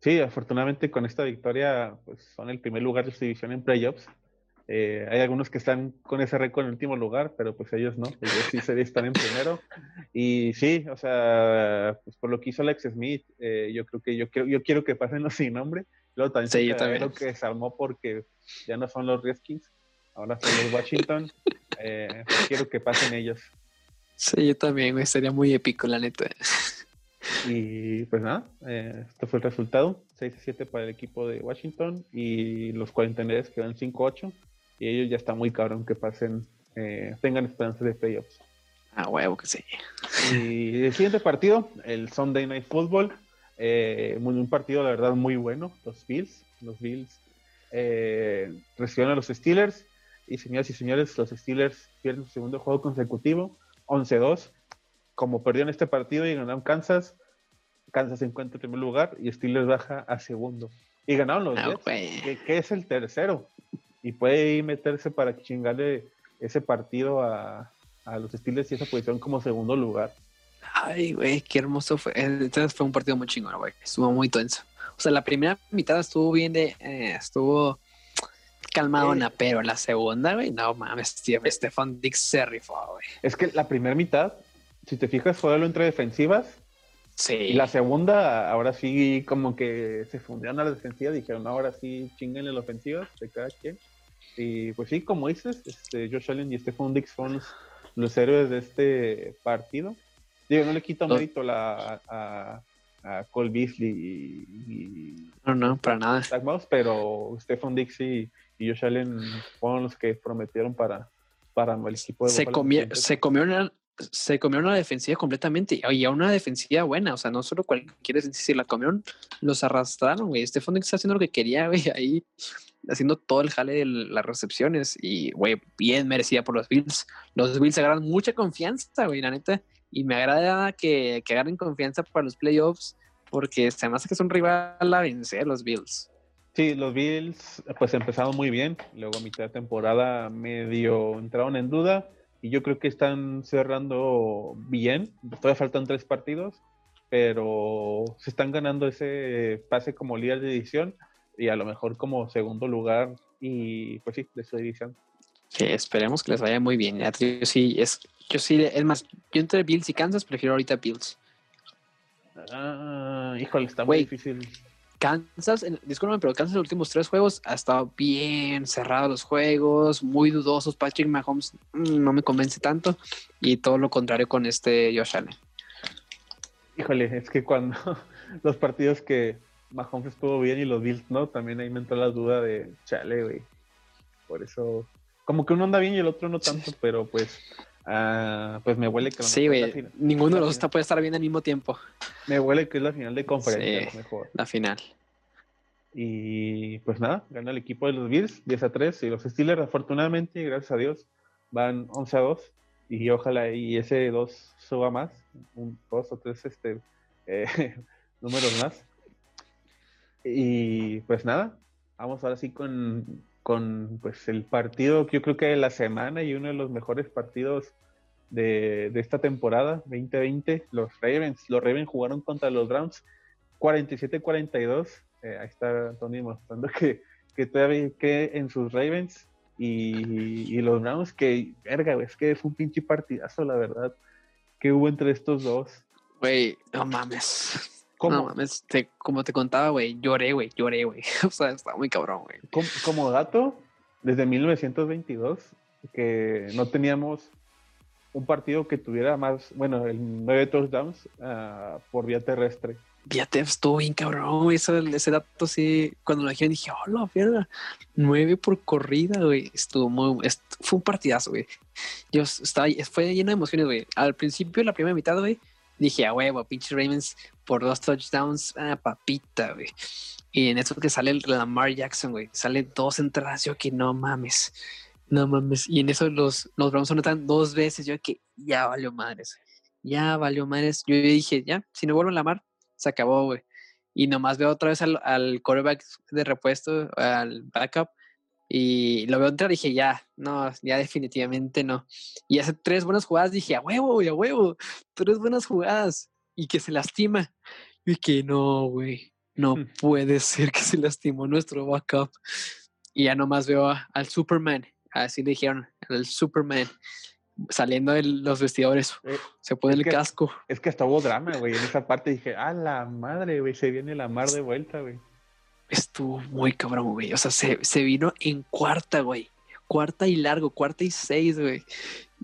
Sí, afortunadamente con esta victoria pues, son el primer lugar de su división en playoffs. Eh, hay algunos que están con ese récord en último lugar, pero pues ellos no, ellos sí se están en primero. Y sí, o sea, pues por lo que hizo Alex Smith, eh, yo creo que yo quiero, yo quiero que pasen los sin nombre. Luego también, sí, lo que se armó porque ya no son los Redskins, ahora son los Washington. Eh, quiero que pasen ellos. Sí, yo también, güey, sería muy épico, la neta. Y pues nada, eh, esto fue el resultado. 6 7 para el equipo de Washington y los 49 quedan 5-8 y ellos ya está muy cabrón que pasen, eh, tengan esperanza de playoffs. Ah, huevo que sí. Y el siguiente partido, el Sunday Night Football, eh, un partido la verdad muy bueno, los Bills, los Bills eh, recibieron a los Steelers y señoras y señores, los Steelers pierden su segundo juego consecutivo, 11-2 como perdieron este partido y ganaron Kansas, Kansas se encuentra en primer lugar y Steelers baja a segundo. Y ganaron los ah, Jets, que, es el tercero. Y puede meterse para chingarle ese partido a, los Steelers y esa posición como segundo lugar. Ay, güey, qué hermoso fue. Entonces fue un partido muy chingón, güey. Estuvo muy tenso. O sea, la primera mitad estuvo bien de. Eh, estuvo calmadona, eh, pero la segunda, güey, no mames, Stefan Dix se rifó, güey. Es que la primera mitad si te fijas, fue lo entre defensivas. Sí. Y la segunda, ahora sí, como que se fundieron a la defensiva, dijeron, ahora sí, chinguenle la ofensiva de cada quien. Y pues sí, como dices, este, Josh Allen y Stephon Dix fueron los, héroes de este partido. Digo, no le quito mérito la, a, a Cole Beasley y, No, no, para nada. pero Stephon Dix y, Josh Allen fueron los que prometieron para, para el equipo de se, comió, se comieron se comieron una defensiva completamente y a una defensiva buena, o sea, no solo cualquier si la comieron, los arrastraron, güey. Este fondo está haciendo lo que quería, güey, ahí haciendo todo el jale de las recepciones y, güey, bien merecida por los Bills. Los Bills agarran mucha confianza, güey, la neta, y me agrada que, que agarren confianza para los playoffs porque se me hace que es un rival a vencer los Bills. Sí, los Bills pues empezaron muy bien, luego a mitad de temporada medio entraron en duda y yo creo que están cerrando bien. Todavía faltan tres partidos, pero se están ganando ese pase como líder de edición y a lo mejor como segundo lugar y pues sí, de su división. Sí, esperemos que les vaya muy bien. Yo sí, es, yo sí, es más, yo entre Bills y Kansas prefiero ahorita Bills. Ah, híjole, está muy difícil. Kansas, disculpen, pero Kansas en los últimos tres juegos ha estado bien cerrados los juegos, muy dudosos. Patrick Mahomes mm, no me convence tanto y todo lo contrario con este Josh Allen. Híjole, es que cuando los partidos que Mahomes estuvo bien y los Bills no, también ahí me entró la duda de chale, güey. Por eso, como que uno anda bien y el otro no tanto, pero pues Ah, pues me huele que sí, güey. Ninguno de los dos puede estar bien al mismo tiempo. Me huele que es la final de conferencia, mejor. La final. Y pues nada, gana el equipo de los Bills 10 a 3 y los Steelers afortunadamente, gracias a Dios, van 11 a 2 y ojalá y ese 2 suba más, un 2 o 3 este, eh, números más. Y pues nada, vamos ahora sí con, con pues el partido que yo creo que de la semana y uno de los mejores partidos de, de, esta temporada 2020, los Ravens. Los Ravens jugaron contra los Browns 47-42 eh, ahí está Tony mostrando que, que todavía que en sus Ravens y, y, los Browns, que, verga, es que fue un pinche partidazo, la verdad, que hubo entre estos dos. Güey, no mames. ¿Cómo? No mames, te, como te contaba, güey, lloré, güey, lloré, güey. O sea, está muy cabrón, güey. Como, como, dato, desde 1922, que no teníamos un partido que tuviera más, bueno, el nueve touchdowns uh, por vía terrestre. Fíjate, estuvo bien cabrón, Eso, ese dato sí, cuando lo dijeron dije, oh, la mierda, nueve por corrida, güey, estuvo muy, fue un partidazo, güey. Yo estaba, fue lleno de emociones, güey. Al principio, la primera mitad, güey, dije, a huevo, pinche Ravens por dos touchdowns, ah, papita, güey. Y en eso que sale Lamar Jackson, güey, sale dos entradas, yo que no mames, no mames. Y en eso los, los Browns anotan dos veces, yo que ya valió madres, ya valió madres. Yo dije, ya, si no vuelvo a Lamar, se acabó, güey. Y nomás veo otra vez al, al quarterback de repuesto, al backup, y lo veo entrar y dije, ya, no, ya definitivamente no. Y hace tres buenas jugadas, dije, a huevo, güey, a huevo, tres buenas jugadas. Y que se lastima. Y que no, güey, no hmm. puede ser que se lastimó nuestro backup. Y ya nomás veo al Superman, así le dijeron, al Superman saliendo de los vestidores, eh, se pone el casco. Es que hasta hubo drama, güey. En esa parte dije, ah, la madre, güey, se viene la mar de vuelta, güey. Estuvo muy cabrón, güey. O sea, se, se vino en cuarta, güey. Cuarta y largo, cuarta y seis, güey.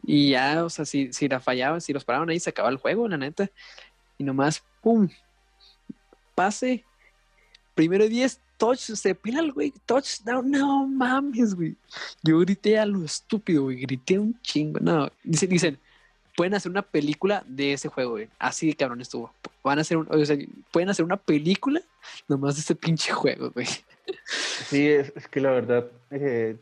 Y ya, o sea, si, si la fallaban, si los paraban ahí, se acababa el juego, la neta. Y nomás, ¡pum! Pase. Primero 10, touch, se pila el güey, touchdown, no mames, güey. Yo grité a lo estúpido, güey, grité un chingo. No, dicen, dicen, pueden hacer una película de ese juego, güey. Así de cabrón estuvo. Van a hacer un, o sea, pueden hacer una película nomás de ese pinche juego, güey. Sí, es, que la verdad, eh,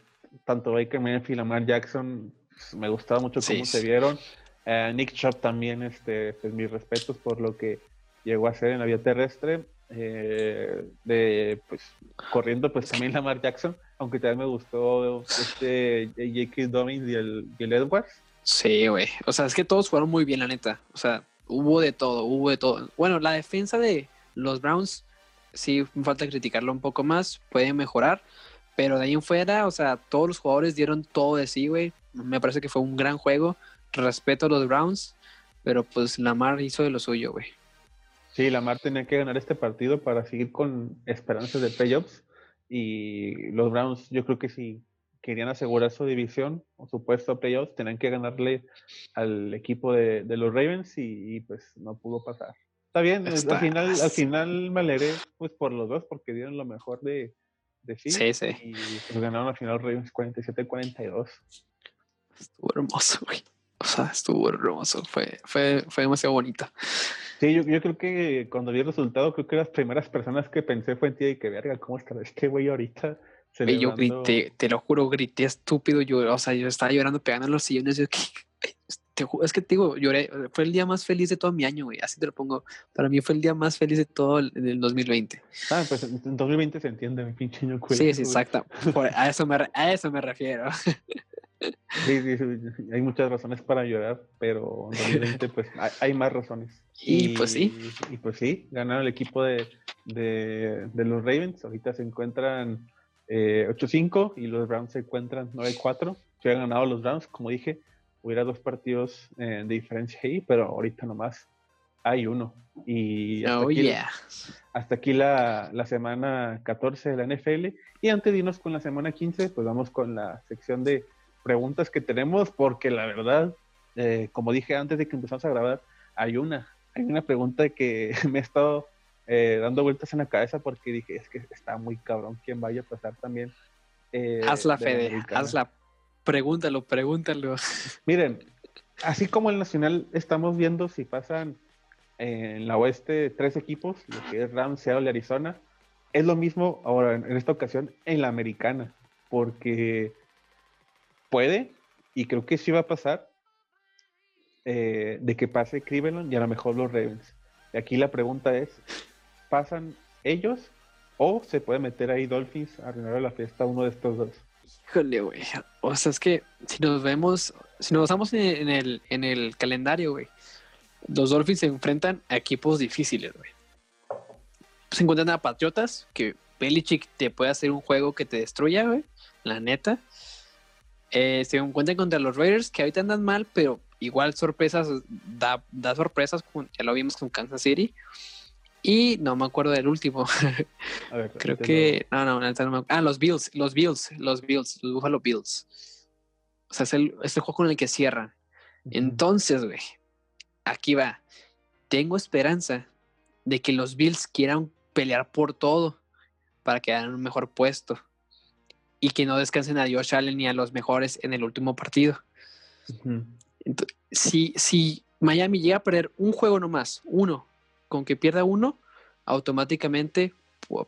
tanto Baker Mayfield y Lamar Jackson, pues, me gustaba mucho cómo se vieron. Eh, Nick Chubb también, este, pues mis respetos por lo que llegó a hacer en la vía terrestre. Eh, de pues corriendo pues también Lamar Jackson, aunque también me gustó este J.K. Dobbins y el, y el Edwards. Sí, güey. O sea, es que todos fueron muy bien, la neta. O sea, hubo de todo, hubo de todo. Bueno, la defensa de los Browns, sí, falta criticarlo un poco más, puede mejorar. Pero de ahí en fuera, o sea, todos los jugadores dieron todo de sí, güey. Me parece que fue un gran juego. Respeto a los Browns, pero pues Lamar hizo de lo suyo, güey. Sí, Lamar tenía que ganar este partido para seguir con esperanzas de playoffs. Y los Browns, yo creo que si querían asegurar su división o su puesto a playoffs, tenían que ganarle al equipo de, los Ravens y, pues no pudo pasar. Está bien, al final, al final me alegré pues por los dos porque dieron lo mejor de, de sí. Sí, sí. Y pues ganaron al final Ravens 47-42. Estuvo hermoso, güey. O sea, estuvo hermoso. Fue, fue, fue demasiado bonito. Sí, yo, yo, creo que cuando vi el resultado, creo que las primeras personas que pensé fue en ti y que verga, ¿cómo está este güey ahorita? Yo grité, te lo juro, grité estúpido. Yo, o sea, yo estaba llorando, pegando en los sillones. Yo, te, es que te digo, lloré. Fue el día más feliz de todo mi año, güey. Así te lo pongo. Para mí fue el día más feliz de todo el, el 2020. Ah, pues en 2020 se entiende, mi pinche año Sí, sí, exacto. a, eso me, a eso me refiero. Sí, sí, hay muchas razones para llorar, pero realmente pues hay, más razones. Y, pues sí. Y, pues sí, ganaron el equipo de, de, los Ravens. Ahorita se encuentran eh, 8-5 y los Browns se encuentran 9-4. Si hubieran ganado los Browns, como dije, hubiera dos partidos eh, de diferencia ahí, pero ahorita nomás hay uno. Y hasta oh, aquí, yeah. hasta aquí la, la, semana 14 de la NFL. Y antes de irnos con la semana 15, pues vamos con la sección de preguntas que tenemos, porque la verdad, eh, como dije antes de que empezamos a grabar, hay una, hay una pregunta que me he estado eh, dando vueltas en la cabeza porque dije, es que está muy cabrón quién vaya a pasar también. Eh, hazla, Fede, hazla. Pregúntalo, pregúntalo. Miren, así como el Nacional estamos viendo si pasan en la oeste tres equipos, lo que es Rams, Seattle y Arizona, es lo mismo ahora en esta ocasión en la americana, porque puede, y creo que sí va a pasar, eh, de que pase Cleveland y a lo mejor los Ravens. Y aquí la pregunta es, ¿pasan ellos o se puede meter ahí Dolphins a arruinar la fiesta uno de estos dos? Híjole, güey. O sea, es que si nos vemos, si nos basamos en el, en el calendario, güey, los Dolphins se enfrentan a equipos difíciles, güey. Se encuentran a Patriotas, que Belichick te puede hacer un juego que te destruya, güey, la neta. Eh, se encuentran contra los Raiders, que ahorita andan mal, pero igual sorpresas, da, da sorpresas, ya lo vimos con Kansas City. Y no me acuerdo del último. Creo que. No, no, no, Ah, los Bills, los Bills, los Bills, los Buffalo Bills. O sea, es el, es el juego con el que cierran. Entonces, güey, aquí va. Tengo esperanza de que los Bills quieran pelear por todo para quedar en un mejor puesto y que no descansen a Josh Allen ni a los mejores en el último partido. si, si Miami llega a perder un juego nomás, uno, con que pierda uno, automáticamente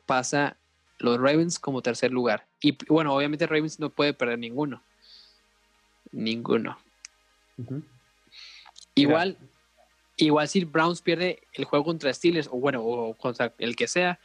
pasa los Ravens como tercer lugar. Y bueno, obviamente Ravens no puede perder ninguno. Ninguno. Igual, igual si Browns pierde el juego contra Steelers, o bueno, o contra el que sea,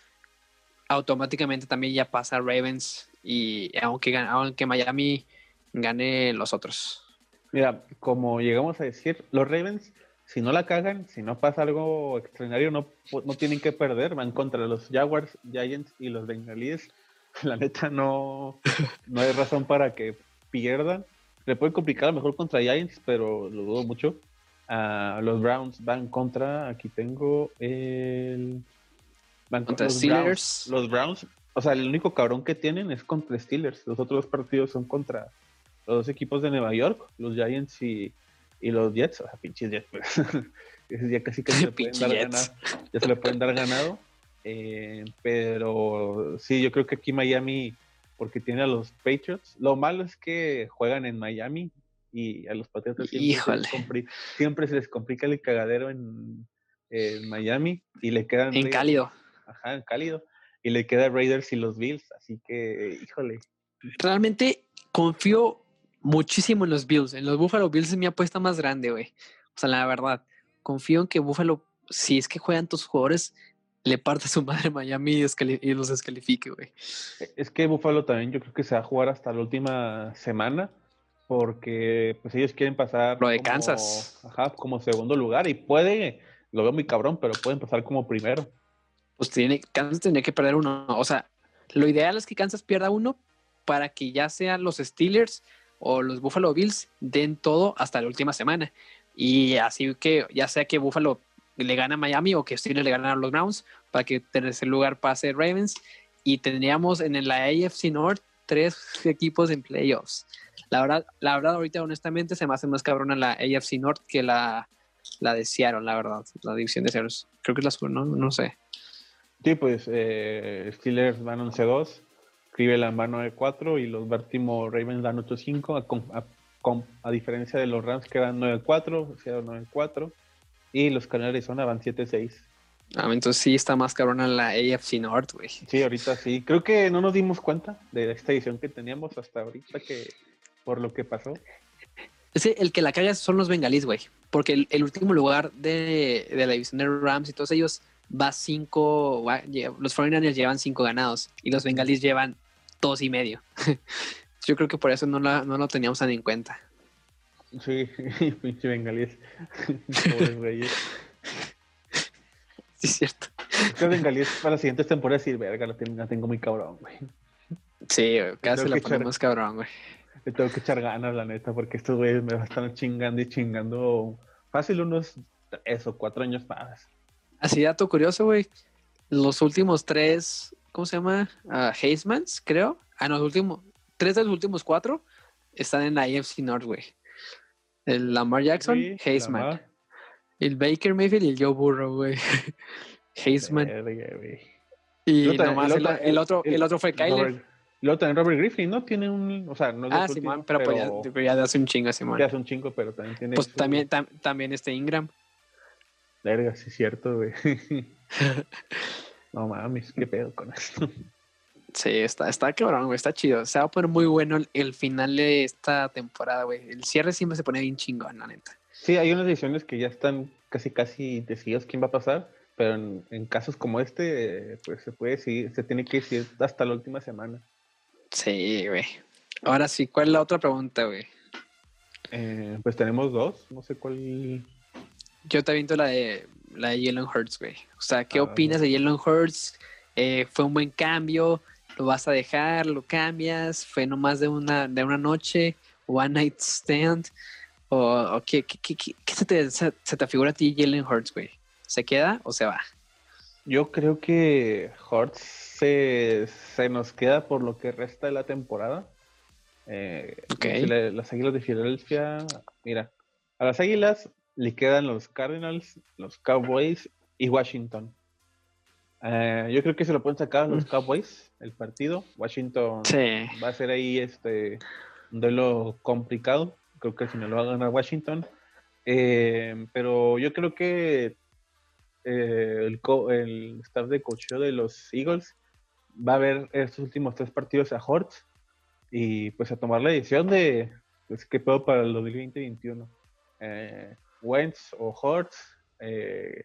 automáticamente también ya pasa Ravens y aunque, aunque Miami gane los otros. Mira, como llegamos a decir, los Ravens si no la cagan, si no pasa algo extraordinario, no, no tienen que perder. Van contra los Jaguars, Giants y los Bengalíes. La neta, no, no hay razón para que pierdan. Le puede complicar a lo mejor contra Giants, pero lo dudo mucho. Uh, los Browns van contra, aquí tengo el... Van contra, los Steelers. los Browns, o sea, el único cabrón que tienen es contra Steelers. Los otros partidos son contra los dos equipos de Nueva York, los Giants y, y los Jets, o sea, pinches Jets, pues, ya casi que se le pueden dar ganado, ya se le pueden dar ganado. Eh, pero sí, yo creo que aquí Miami, porque tiene a los Patriots, lo malo es que juegan en Miami y a los Patriots siempre, Se, les complica el cagadero en, Miami y le quedan... En cálido. Ajá, en cálido. Y le queda Raiders y los Bills, así que, híjole. Realmente confío muchísimo en los Bills. En los Buffalo Bills es mi apuesta más grande, güey. O sea, la verdad, confío en que Buffalo, si es que juegan tus jugadores, le parte a su madre Miami y, los descalifique, güey. Es que Buffalo también yo creo que se va a jugar hasta la última semana porque pues ellos quieren pasar lo de Kansas ajá, como segundo lugar y puede lo veo muy cabrón pero pueden pasar como primero pues tiene Kansas tiene que perder uno o sea lo ideal es que Kansas pierda uno para que ya sean los Steelers o los Buffalo Bills den todo hasta la última semana. Y así que ya sea que Buffalo le gana a Miami o que Steelers le ganan a los Browns para que ese lugar pase Ravens. Y tendríamos en la AFC North tres equipos en playoffs. La verdad, la verdad, ahorita honestamente se me hace más cabrona la AFC North que la, la de la verdad, la división de Seattle. Creo que es la ¿no? No sé. Sí, pues eh, Steelers van 11-2, Cleveland va 9-4 y los Baltimore Ravens dan 8-5, a, a, diferencia de los Rams que van 9-4, Seattle 9-4 y los Canales de Arizona van 7-6. Ah, entonces sí está más cabrona la AFC North, güey. Sí, ahorita sí. Creo que no nos dimos cuenta de esta edición que teníamos hasta ahorita que por lo que pasó. Sí, el que la caga son los bengalíes, güey. Porque el, último lugar de, de, la división de Rams y todos ellos va cinco, los 49ers llevan cinco ganados y los bengalíes llevan dos y medio. Yo creo que por eso no, no lo teníamos tan en cuenta. Sí, pinche bengalíes. Sí, es cierto. Este bengalíes para las siguientes temporadas y verga, la tengo, tengo muy cabrón, güey. Sí, casi la ponemos cabrón, güey. Le tengo que echar ganas, la neta, porque estos güeyes me van a estar chingando y chingando fácil unos eso, cuatro años más. Así, dato curioso, güey. Los últimos tres, ¿cómo se llama? Uh, creo. Ah, no, los últimos, tres de los últimos cuatro están en la AFC North, güey. El Lamar Jackson, Hazeman. El Baker Mayfield y el Joe Burrow, güey. Hazeman. Y nomás el, otro, el otro fue Kyler. Y luego también Robert Griffin, ¿no? Tiene un. O sea, no es Ah, Simón, pero, pues ya, ya hace un chingo, Simón. Ya hace un chingo, pero también tiene. Pues también, también este Ingram. Verga, sí, cierto, güey. No mames, qué pedo con esto. Sí, está, está cabrón, güey, está chido. Se va a poner muy bueno el, final de esta temporada, güey. El cierre siempre se pone bien chingón, la neta. Sí, hay unas decisiones que ya están casi casi decididas quién va a pasar, pero en, casos como este, pues se puede decir, se tiene que decir hasta la última semana. Sí, güey. Ahora sí, ¿cuál es la otra pregunta, güey? Eh, pues tenemos dos, no sé cuál. Yo te aviento la de la de Jalen Hurts, güey. O sea, ¿qué ah, opinas de Jalen Hurts? Eh, ¿Fue un buen cambio? ¿Lo vas a dejar? ¿Lo cambias? ¿Fue nomás de una, de una noche? ¿One night stand? ¿O, qué, se, te, se, te figura a ti Jalen Hurts, güey? ¿Se queda o se va? Yo creo que Hurts se, se nos queda por lo que resta de la temporada. Eh, las Águilas de Filadelfia, mira, a las Águilas le quedan los Cardinals, los Cowboys y Washington. Eh, yo creo que se lo pueden sacar los. Cowboys, el partido. Washington va a ser ahí este un duelo complicado. Creo que si no lo va a ganar Washington. Eh, pero yo creo que el, el, staff de cocheo de los Eagles va a ver estos últimos tres partidos a Hortz y pues a tomar la decisión de pues, qué puedo para el 2020-2021. Eh, Wentz o Hortz, eh,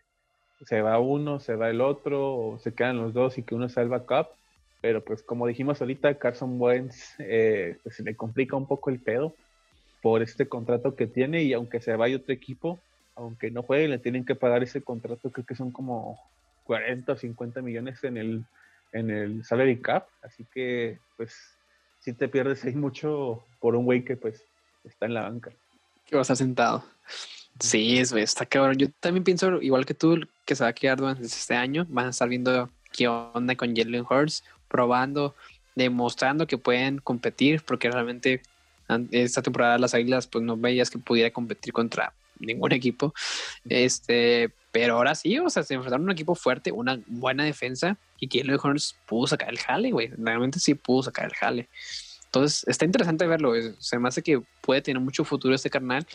se va uno, se va el otro, o se quedan los dos y que uno salva backup. Pero pues como dijimos ahorita, Carson Wentz eh, pues, se le complica un poco el pedo por este contrato que tiene y aunque se vaya otro equipo, aunque no juegue, le tienen que pagar ese contrato, creo que son como 40 o 50 millones en el, en el salary cap. Así que pues si te pierdes ahí mucho por un güey que pues está en la banca. Que va a. Sí, es, está cabrón. Yo también pienso, igual que tú, que se va a quedar durante este año. Van a estar viendo qué onda con Jalen Hurts, probando, demostrando que pueden competir, porque realmente esta temporada las Águilas, pues no veías que pudiera competir contra ningún equipo. Este, pero ahora sí, o sea, se enfrentaron a un equipo fuerte, una buena defensa y Jalen Hurts pudo sacar el jale, güey. Realmente sí pudo sacar el jale. Entonces, está interesante verlo. Se me hace que puede tener mucho futuro este carnal.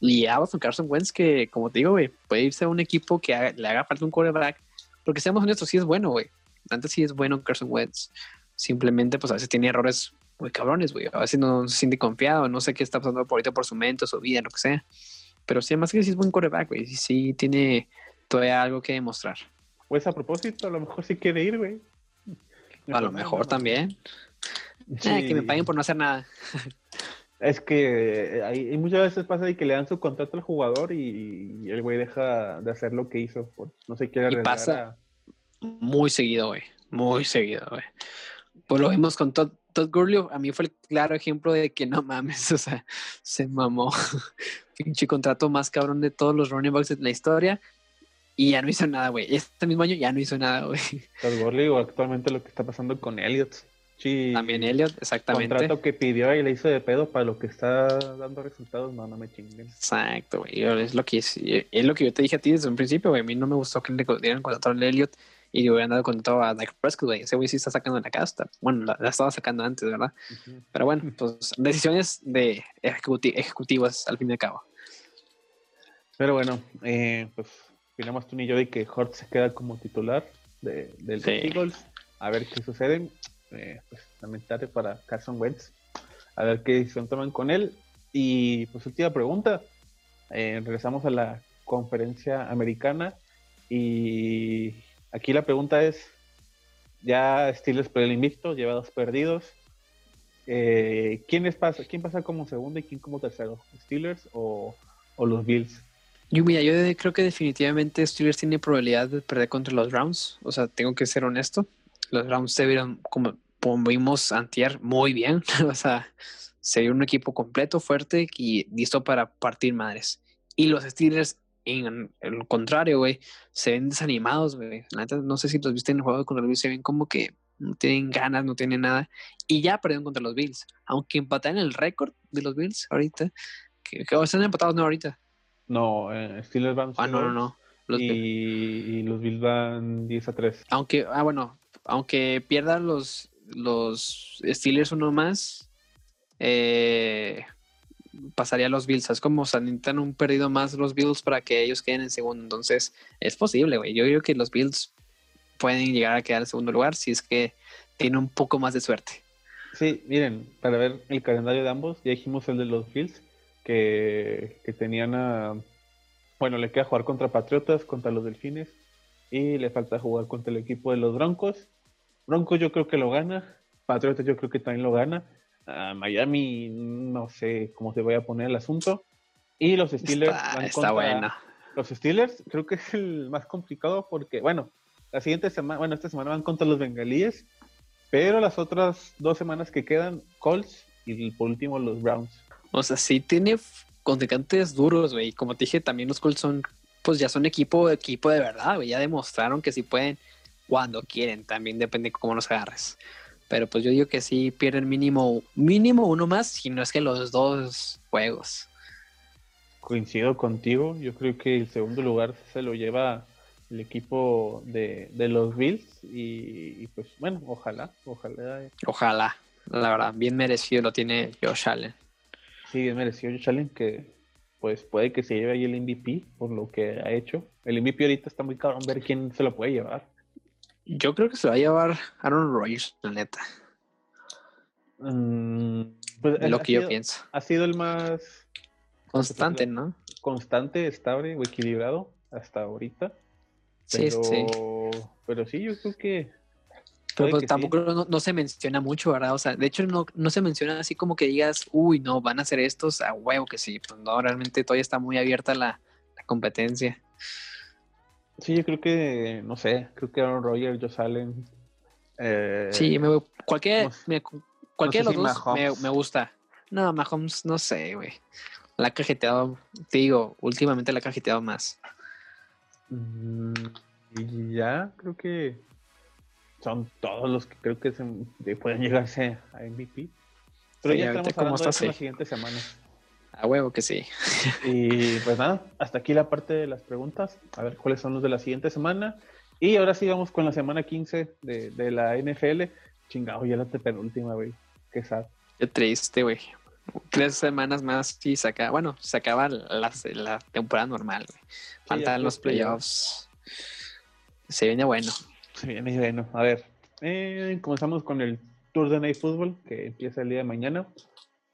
Y vamos con Carson Wentz, que como te digo, güey, puede irse a un equipo que le haga falta un quarterback. Porque seamos honestos, sí es bueno, güey. Antes sí es bueno Carson Wentz. Simplemente, pues a veces tiene errores muy cabrones, güey. A veces no se siente confiado, no sé qué está pasando por ahorita por su mente, su vida, lo que sea. Pero sí, además que sí es buen quarterback, güey. Sí, sí tiene todavía algo que demostrar. Pues a propósito, a lo mejor sí quiere ir, güey. A lo mejor también. Ah, que me paguen por no hacer nada. Es que hay, muchas veces pasa de que le dan su contrato al jugador y, el güey deja de hacer lo que hizo. no sé qué. Y pasa muy seguido, güey. Muy seguido, güey. Pues lo vimos con Todd, Todd Gurley. A mí fue el claro ejemplo de que no mames, o sea, se mamó. Pinche contrato más cabrón de todos los running backs de la historia. Y ya no hizo nada, güey. Este mismo año ya no hizo nada, güey. Todd Gurley o actualmente lo que está pasando con Elliot. Sí, También Elliot, exactamente. Contrato que pidió y le hizo de pedo para lo que está dando resultados, no, no me chinguen. Exacto, güey. Es lo que es, lo que yo te dije a ti desde un principio, güey. A mí no me gustó que le dieran contrato a Elliot y le hubieran dado contrato a Dak Prescott, güey. Ese güey sí está sacando la casta. Bueno, la, estaba sacando antes, ¿verdad? Pero bueno, pues decisiones de ejecutivas al fin y al cabo. Pero bueno, eh, pues opinamos tú y yo de que Hort se queda como titular de, del Eagles. A ver qué sucede. Eh, pues, lamentable para Carson Wentz. A ver qué decisión toman con él. Y pues última pregunta. Eh, regresamos a la conferencia americana y aquí la pregunta es, ya Steelers por el invicto, lleva dos perdidos. Eh, ¿quién, pasa, ¿Quién pasa como segundo y quién como tercero? ¿Steelers o, o los Bills? Yo, mira, yo creo que definitivamente Steelers tiene probabilidad de perder contra los Browns. O sea, tengo que ser honesto. Los Browns se vieron, como, vimos antier, muy bien. o sea, se vio un equipo completo, fuerte y listo para partir madres. Y los Steelers, en el contrario, güey, se ven desanimados, güey. No sé si los viste en el juego contra los Bills, se ven como que no tienen ganas, no tienen nada. Y ya perdieron contra los Bills. Aunque empataron el récord de los Bills ahorita. Que, que están empatados no ahorita. No, eh, Steelers van. Ah, no, no, no. Los y, los Bills van 10 a 3. Aunque, ah, bueno, aunque pierdan los, los Steelers uno más, eh, pasaría a los Bills. Es como se necesitan un perdido más los Bills para que ellos queden en segundo. Entonces, es posible, güey. Yo creo que los Bills pueden llegar a quedar en segundo lugar si es que tiene un poco más de suerte. Sí, miren, para ver el calendario de ambos, ya dijimos el de los Bills, que, que tenían a... Bueno, le queda jugar contra Patriotas, contra los Delfines, y le falta jugar contra el equipo de los Broncos. Broncos yo creo que lo gana, Patriotas yo creo que también lo gana. Miami no sé cómo se vaya a poner el asunto. Y los Steelers está, está buena. Los Steelers creo que es el más complicado porque, bueno, la siguiente semana, bueno, esta semana van contra los Bengalíes, pero las otras dos semanas que quedan, Colts y por último los Browns. O sea, sí tiene contrincantes duros, güey. Como te dije, también los Colts son, pues ya son equipo, equipo de verdad, güey. Ya demostraron que sí pueden cuando quieren. También depende cómo los agarres. Pero pues yo digo que sí pierden mínimo, mínimo uno más, si no es que los dos juegos. Coincido contigo. Yo creo que el segundo lugar se lo lleva el equipo de, los Bills. Y, pues bueno, ojalá, ojalá. Ojalá, la verdad, bien merecido lo tiene Josh Allen. Sí, bien merecido Josh Allen que pues puede que se lleve ahí el MVP por lo que ha hecho. El MVP ahorita está muy cabrón ver quién se lo puede llevar. Yo creo que se va a llevar Aaron Rodgers, la neta. Mm, pues, lo que yo pienso. Ha sido el más constante, ¿no? Constante, estable o equilibrado hasta ahorita. Pero, sí, Pero sí, yo creo que. Pero pues, tampoco no, se menciona mucho, ¿verdad? O sea, de hecho no, no se menciona así como que digas, uy, no, van a hacer estos a huevo que sí. Pues no, realmente todavía está muy abierta la, la competencia. Sí, yo creo que, no sé, creo que Aaron Rodgers, Josh Allen. Eh, sí, me, cualquier, cualquier de los dos me, me, gusta. No, Mahomes, no sé, güey. La ha cajeteado, te digo, últimamente la ha cajeteado más. Mm, y ya, creo que son todos los que creo que se, pueden llegarse a MVP. Pero ya estamos hablando de las siguientes semanas. A huevo que sí. Y pues nada, hasta aquí la parte de las preguntas. A ver cuáles son los de la siguiente semana. Y ahora sí vamos con la semana 15 de, de la NFL. Chingado, ya la penúltima, güey. Qué sad. Qué triste, güey. Tres semanas más y se acaba, bueno, se acaba la, la temporada normal, güey. Faltan los playoffs. Se viene bueno. Se viene bueno. A ver, eh, comenzamos con el Tour de Night Football que empieza el día de mañana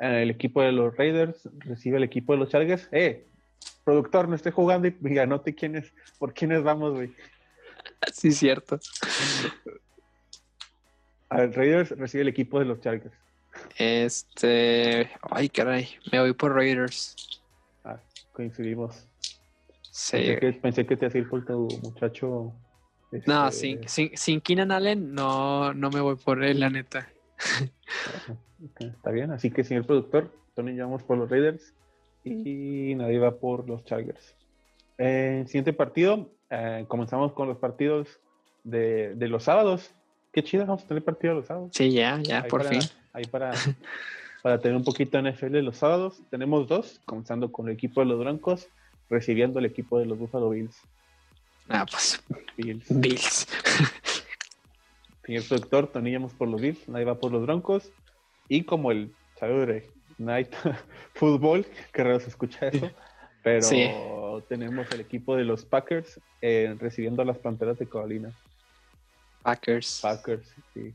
el equipo de los Raiders recibe el equipo de los Chargers. ¡Eh! Productor, no estoy jugando y anote quién es, por quiénes vamos, güey. Sí, cierto. Al Raiders recibe el equipo de los Chargers. Este. Ay, caray. Me voy por Raiders. Ah, coincidimos. Sí. Pensé que, te hacía ir por tu muchacho. No, este, sin, sin, Keenan Allen, no, no me voy por él, la neta. está bien, así que señor productor, Tony llevamos por los Raiders y nadie va por los Chargers. Eh, siguiente partido, eh, comenzamos con los partidos de, los sábados. Qué chido, vamos a tener partido los sábados. Sí, ya, ya, por fin. Ahí para, para tener un poquito de NFL los sábados. Tenemos dos, comenzando con el equipo de los Broncos, recibiendo el equipo de los Buffalo Bills. Ah, pues. Bills. Bills. Señor productor, Tony vamos por los Bills, nadie va por los Broncos. Y como el Saturday Night Football, que raro se escucha eso, pero tenemos el equipo de los Packers eh, recibiendo a las Panteras de Carolina. Packers. Packers, sí.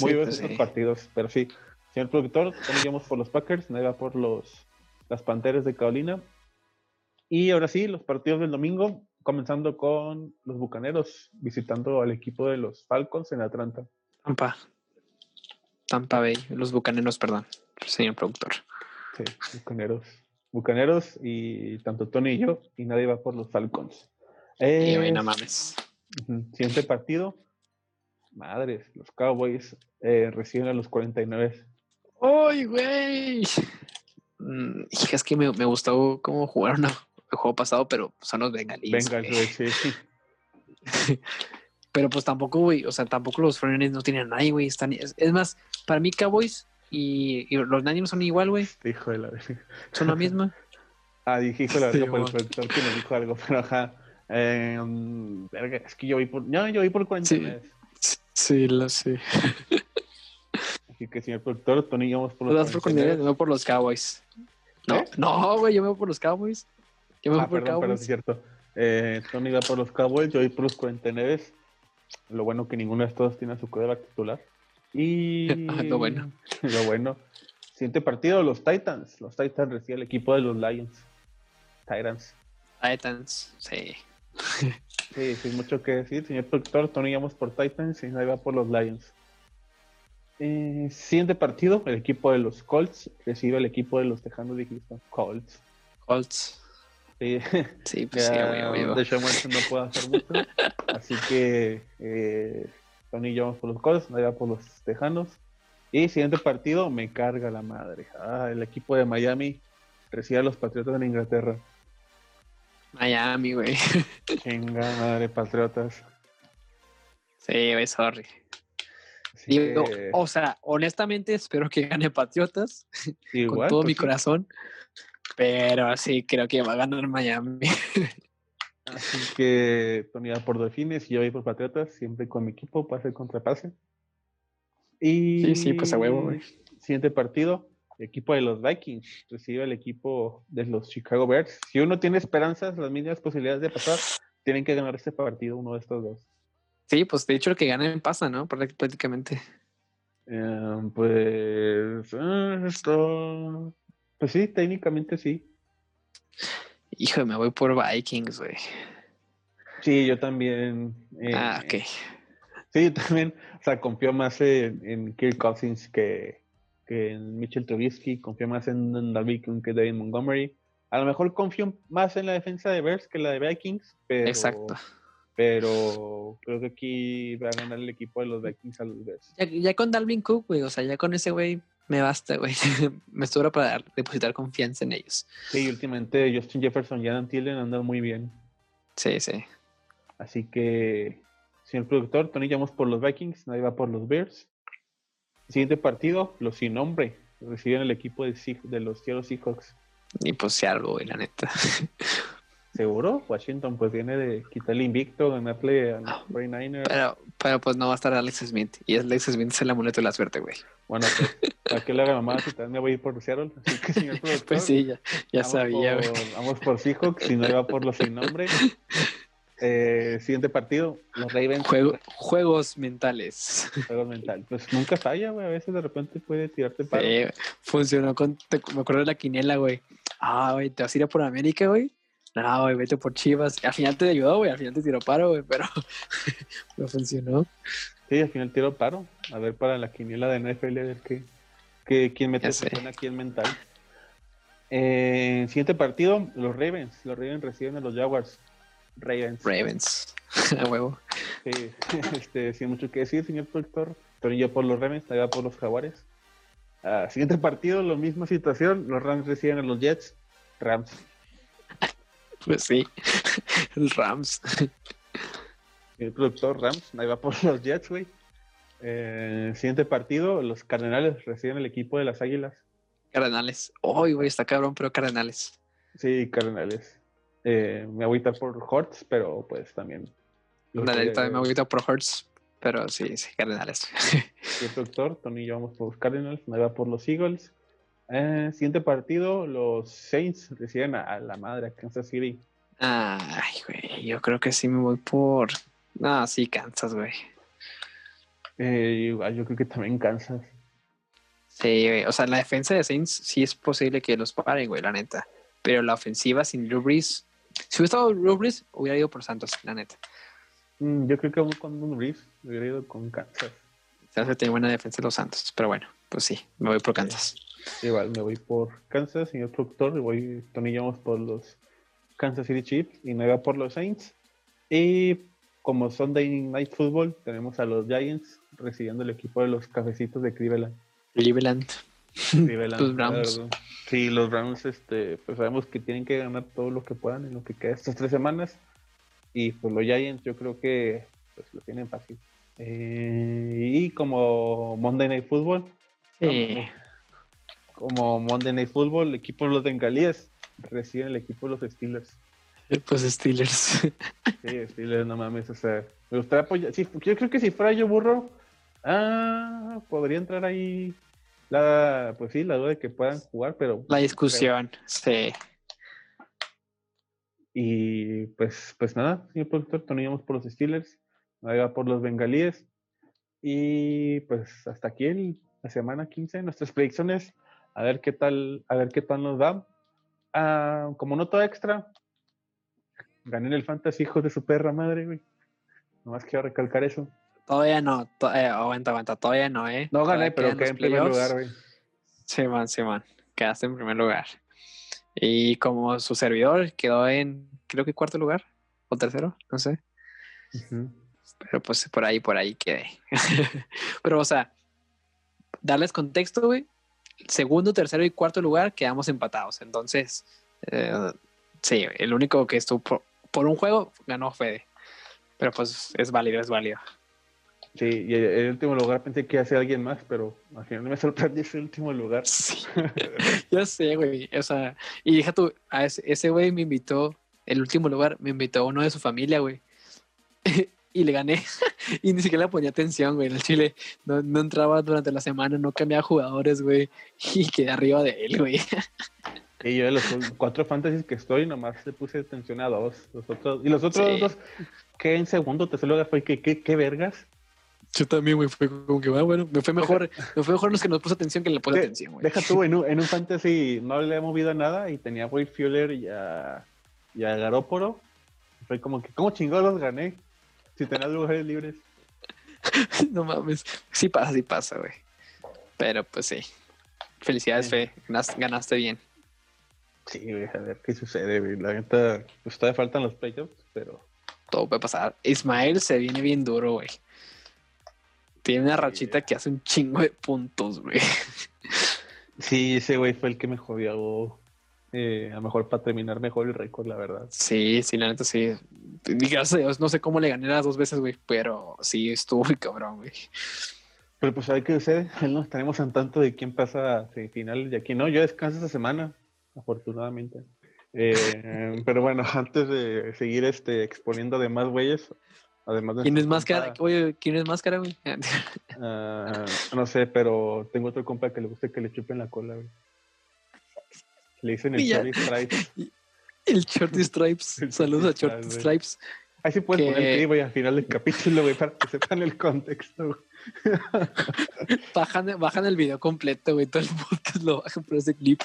Muy buenos pues estos partidos, pero sí. Señor productor, Tony vamos por los Packers, nadie va por los las Panteras de Carolina. Y ahora sí, los partidos del domingo comenzando con los Bucaneros visitando al equipo de los Falcons en Atlanta. Tampa. Tampa Bay, los Bucaneros, perdón, señor productor. Sí, Bucaneros. Bucaneros y tanto Tony y yo, y nadie va por los Falcons. y no mames. Siguiente partido. Madres, los Cowboys eh, reciben a los 49. ¡Uy, güey! Mm, es que me, me gustó cómo jugaron el juego pasado, pero son los bengalíes. Bengalíes, sí. pero pues tampoco, güey, o sea, tampoco los Frenes no tienen nadie, güey. Están, es, más, para mí Cowboys y, y los Niners son igual, güey. Hijo de la Son la misma. ah, dije hijo de la sí, por el productor que nos dijo algo, pero ajá. Eh, es que yo voy por, no, yo voy por 49. Sí, sí lo sé. Así que señor productor, Tony vamos por los Cowboys. Por, no por los Cowboys. No, ¿Eh? no, güey, yo me voy por los Cowboys. Yo voy ah, por perdón, Cowboys. Perdón, es cierto. Eh, Tony va por los Cowboys, yo voy por los 49. Lo bueno que ninguno de estos tiene a su coreback titular. Y lo bueno. Lo bueno. Siguiente partido, los Titans. Los Titans reciben el equipo de los Lions. Titans. Titans, sí. Sí, sin mucho que decir. Señor productor, Tony vamos por Titans y ahí va por los Lions. Eh, siguiente partido, el equipo de los Colts recibe el equipo de los Tejanos de Houston. Colts. Colts. Sí, sí pues sí, De hecho, no puede hacer mucho. Así que eh, Tony y yo vamos por los Colts, va por los Tejanos. Y siguiente partido, me carga la madre. Ah, el equipo de Miami recibe a los Patriotas de Inglaterra. Miami, güey. Chinga madre, Patriotas. Sí, güey, sorry. o sea, honestamente espero que gane Patriotas con todo pues mi corazón, pero sí creo que va a ganar Miami. Así que Tony va por Delfines y yo voy por Patriotas, siempre con mi equipo, pase contra pase. Y sí, sí, pues a huevo, güey. Siguiente partido, el equipo de los Vikings recibe el equipo de los Chicago Bears. Si uno tiene esperanzas, las mismas posibilidades de pasar, tienen que ganar este partido, uno de estos dos. Sí, pues de hecho el que gane pasa, ¿no? Prácticamente. Em, pues ah, esto, pues sí, técnicamente sí. Hijo, me voy por Vikings, güey. Sí, yo también. Eh, ah, ok. Sí, yo también, o sea, confío más en, Kirk Cousins que, en Mitchell Trubisky, confío más en David que David Montgomery. A lo mejor confío más en la defensa de Bears que la de Vikings, pero. Exacto. Pero creo que aquí va a ganar el equipo de los Vikings a los Bears. Ya, con Dalvin Cook, güey, o sea, ya con ese güey me basta, güey. me sobra para depositar confianza en ellos. Sí, últimamente Justin Jefferson y Adam Thielen andan muy bien. Sí, sí. Así que Señor productor, Tony vamos por los Vikings, nadie va por los Bears. Siguiente partido, los sin nombre. Reciben el equipo de, de los Seattle Seahawks. Y pues algo, güey, la neta. ¿Seguro? Washington pues viene de quitarle invicto, ganarle a los 49ers. Pero, pero pues no va a estar Alex Smith. Y Alex Smith es el amuleto de la suerte, güey. Bueno, pues, ¿para qué le haga mamá si también me voy a ir por Seattle? Así que, señor productor. Pues sí, ya, ya sabía, güey. Vamos por Seahawks, si no va por los sin nombre. Eh, siguiente partido, los Ravens. juegos mentales. Juegos mentales. Pues nunca falla, güey. A veces de repente puede tirarte para. Sí, funcionó con. me acuerdo de la quiniela, güey. Ah, güey, te vas a ir a por América, güey. No, güey, vete por Chivas. Al final te ayudó, güey. Al final te tiró paro, güey, pero no funcionó. Sí, al final tiró paro. A ver, para la quiniela de NFL, a ver qué, quién mete aquí en mental. Eh, siguiente partido, los Ravens. Los Ravens reciben a los Jaguars. Ravens. Ravens, a huevo. Sí, este, sin mucho que decir, señor productor. Pero yo por los Ravens, va por los Jaguares. Ah, siguiente partido, la misma situación. Los Rams reciben a los Jets. Rams. Pues sí, el Rams. El productor Rams, ahí va por los Jets, güey. Eh, siguiente partido, los Cardenales reciben el equipo de las Águilas. Cardenales. Uy, güey, está cabrón, pero Cardenales. Sí, Cardenales. Eh, me agüita por Hortz, pero pues también. Dale, también me agüita por Hortz, pero sí, sí, Cardenales. Sí, doctor, Tony y yo vamos por los Cardinals, me va por los Eagles. Eh, siguiente partido, los Saints reciben a, la madre a Kansas City. Ay, güey, yo creo que sí me voy por. Ah, sí, Kansas, güey. Eh, yo creo que también Kansas. Sí, güey. O sea, la defensa de Saints sí es posible que los paren, güey, la neta. Pero la ofensiva sin Drew Brees si hubiera estado Rubris, hubiera ido por Santos, la neta. Mm, yo creo que aún con Rubris hubiera ido con Kansas. Kansas tiene buena defensa los Santos, pero bueno, pues sí, me voy por Kansas. Igual, me voy por Kansas, señor productor, y voy, tonillamos por los Kansas City Chiefs y me va por los Saints. Y como Sunday Night Football, tenemos a los Giants recibiendo el equipo de los cafecitos de Cleveland. Cleveland. los Browns. Sí, los Browns, este, pues sabemos que tienen que ganar todo lo que puedan en lo que queda estas tres semanas. Y pues los Giants yo creo que pues, lo tienen fácil. Eh, y como Monday Night Football. Como, Monday Night Football, el equipo de los Bengalíes reciben el equipo de los Steelers. Pues Steelers. Sí, Steelers, no mames. O sea, me gustaría apoyar. Sí, yo creo que si fuera yo burro, ah, podría entrar ahí la, pues sí, la duda de que puedan jugar, pero... La discusión, sí. Y pues, pues nada, señor productor, toníamos por los Steelers. Ahí va por los bengalíes. Y pues hasta aquí el, la semana 15, nuestras predicciones. A ver qué tal, a ver qué tal nos va. Ah, como nota extra, gané en el Fantasy Hijos de su perra madre, güey. Nomás quiero recalcar eso. Todavía no, to- eh, aguanta, aguanta, todavía no, ¿eh? No gané, Todavía pero quedé en primer lugar, güey. Sí, man, sí, man. Quedaste en primer lugar. Y como su servidor quedó en, creo que cuarto lugar o tercero, no sé. Pero pues por ahí, por ahí quedé. Pero, o sea, darles contexto, güey. Segundo, tercero y cuarto lugar quedamos empatados. Entonces, eh, sí, el único que estuvo por, por un juego ganó Fede. Pero pues es válido, es válido. Sí, y el, último lugar pensé que iba a ser alguien más, pero al final me sorprendió ese último lugar. Sí, ya sé, güey. O sea, y deja tú, a ese, ese güey me invitó, el último lugar, me invitó a uno de su familia, güey. Y le gané. y ni siquiera le ponía atención, güey. En el Chile no, no entraba durante la semana, no cambiaba jugadores, güey. Y quedé arriba de él, güey. Y yo de los cuatro fantasies que estoy, nomás le puse atención a dos. Los otros, y los otros Sí. dos, que en segundo, tercer lugar fue que, qué vergas. Yo también, güey. Fue como que, ah, bueno, me fue mejor, me fue mejor los que nos puso atención que le puse De- atención, güey. Deja tú, en un, en un fantasy no le he movido a nada y tenía a Fuller y a, y a Garóporo. Fue como que, ¿cómo chingados los gané? Si tenía lugares libres. no mames. Sí pasa, sí pasa, güey. Pero pues sí. Felicidades, Sí. Fe. Ganaste, ganaste bien. Sí, güey, a ver qué sucede, güey. La neta, pues todavía faltan los playoffs, pero todo puede pasar. Ismael se viene bien duro, güey. Tiene una rachita que hace un chingo de puntos, güey. sí, ese güey fue el que me jodió. Eh, a lo mejor para terminar mejor el récord, la verdad. Sí, sí, la neta sí. Gracias a Dios, no sé cómo le gané las dos veces, güey, pero sí estuvo muy cabrón, güey. Pero pues a ver qué sucede. Él no estaremos al tanto de quién pasa a semifinales y aquí no. Yo descanso esta semana, afortunadamente. Eh, pero bueno, antes de seguir este, exponiendo demás güeyes, además de ¿Quién es máscara? compa, Oye, ¿quién es máscara, güey? ah, no sé, pero tengo otro compa que le gusta que le chupen la cola, güey. Le dicen el Y ya. Charlie Stripes. El Shorty Stripes. Saludos a Shorty Shorty Stripes. Ahí sí puedes Que- poner el clip, güey, al final del capítulo, güey, para que sepan el contexto. Bajan, bajan el video completo, güey. Todo el podcast lo bajan por ese clip.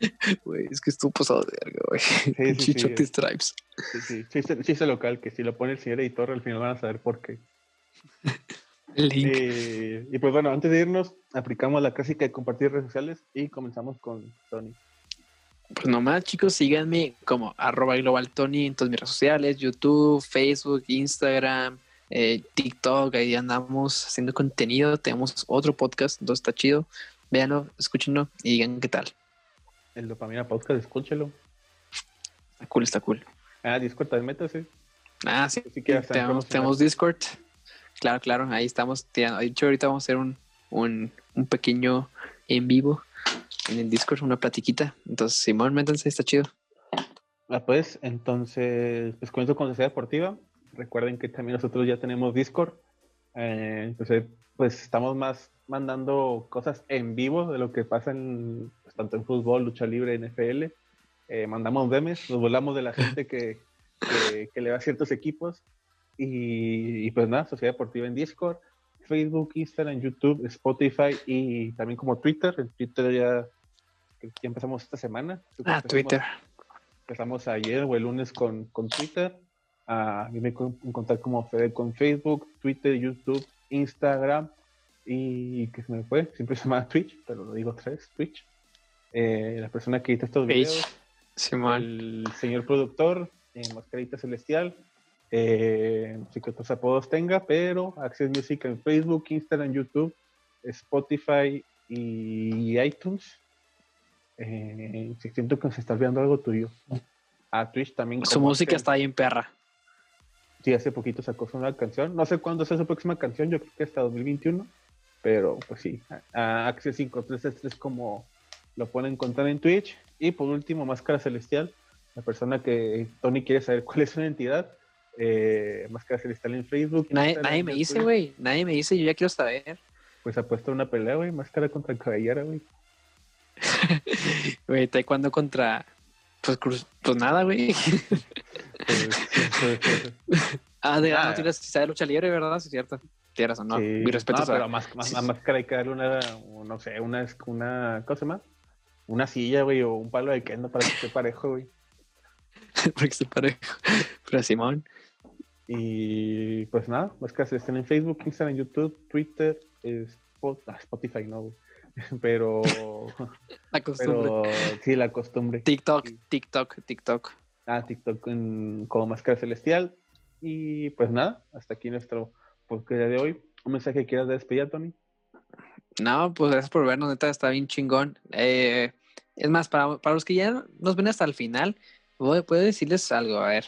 Güey, es que estuvo pasado de verga, güey. sí, sí. Shorty Stripes. Sí, sí, chiste, chiste local, que si lo pone el señor editor, al final van a saber por qué. Link. Eh, y pues bueno, antes de irnos, aplicamos la clásica de compartir redes sociales y comenzamos con Tony. Pues nomás, chicos, síganme como arroba global Tony en todas mis redes sociales, YouTube, Facebook, Instagram, eh, TikTok, ahí andamos haciendo contenido. Tenemos otro podcast, entonces está chido. Véanlo, escúchenlo y digan qué tal. El Dopamina Podcast, escúchelo. Está cool, está cool. Ah, Discord también métase. Ah, sí, Si quieres estar tenemos, tenemos Discord. Claro, claro, ahí estamos. tirando- De hecho, ahorita vamos a hacer un, un, pequeño en vivo en el Discord, una platiquita. Entonces, Simón, métanse, está chido. Ah, pues, entonces, les cuento con Sociedad Deportiva. Recuerden que también nosotros ya tenemos Discord. Eh, entonces, pues estamos más mandando cosas en vivo de lo que pasa en, pues, tanto en fútbol, lucha libre, NFL. Eh, mandamos memes, nos volamos de la gente que, que, que le va a ciertos equipos. Y, y pues nada, Sociedad Deportiva en Discord, Facebook, Instagram, YouTube, Spotify y también como Twitter. En Twitter ya, ya empezamos esta semana. Ah, Empezamos- Twitter. empezamos ayer o el lunes con, con Twitter. A mí me encontrar como Fede con Facebook, Twitter, YouTube, Instagram y que se me fue, siempre se llama Twitch, pero lo digo tres, Twitch. Eh, la persona que edita estos videos, el señor productor, eh, Mascarita Celestial, eh, no sé qué otros apodos tenga, pero Access Music en Facebook, Instagram, YouTube, Spotify y iTunes. Eh, si siento que se está olvidando algo tuyo. A Twitch también. Su música está bien perra. Sí, hace poquito sacó su nueva canción. No sé cuándo sea su próxima canción, yo creo que hasta 2021. Pero pues sí, a Access 5333 como lo pueden encontrar en Twitch. Y por último, Máscara Celestial, la persona que Tony quiere saber cuál es su identidad. Eh, Máscara Celestial en Facebook. Nadie, nadie me dice, güey. Nadie me dice, yo ya quiero saber. Pues ha puesto una pelea, güey. Máscara contra cabellera, güey. Güey, taekwondo contra. Pues, cruz- pues nada, güey. Ah, de Ah. no tienes quizá de lucha libre, ¿verdad? Sí, es cierto. Tienes razón, no. Sí. Mi respeto No, a- pero más, más, más máscara hay que darle una, no sé, una, una, ¿cómo se llama? Una silla, güey, o un palo de kendo para que esté parejo, güey. porque se parejo. Pero Simón, Y pues nada, máscaras están en Facebook, Instagram, YouTube, Twitter, ah, Spotify, no. Pero, la costumbre. pero sí, la costumbre. TikTok, Sí. TikTok, TikTok. Ah, TikTok en- como Máscara Celestial. Y pues nada, hasta aquí nuestro podcast de hoy. ¿Un mensaje que quieras despedir, Tony? No, pues gracias por vernos, neta, está bien chingón. Eh, es más, para, para los que ya nos ven hasta el final, voy, puedo decirles algo, a ver.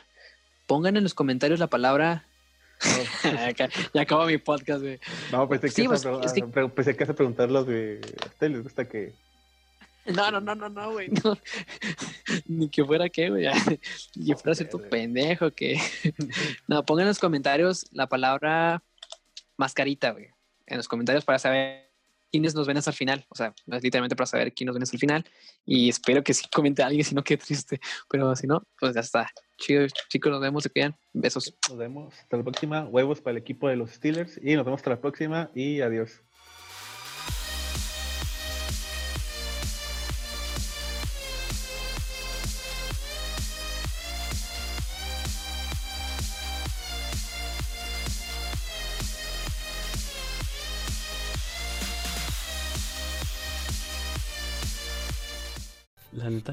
Pongan en los comentarios la palabra. ya, ya acabó mi podcast, güey. No, pensé que, Sí, ibas pues, a, que- a pre- pensé que ibas a preguntar los de... ¿A ustedes les gusta que... No, no, no, no, no, güey. no. Ni que fuera qué, güey. Que fuera cierto Joder. pendejo que. no, pongan en los comentarios la palabra mascarita, güey. En los comentarios para saber quiénes nos ven hasta el final. O sea, es literalmente para saber quién nos ven hasta el final. Y espero que sí comente alguien, si no, qué triste. Pero si no, pues ya está. Chido, chicos, nos vemos, se cuidan. Besos. Nos vemos. Hasta la próxima. Huevos para el equipo de los Steelers. Y nos vemos hasta la próxima. Y adiós.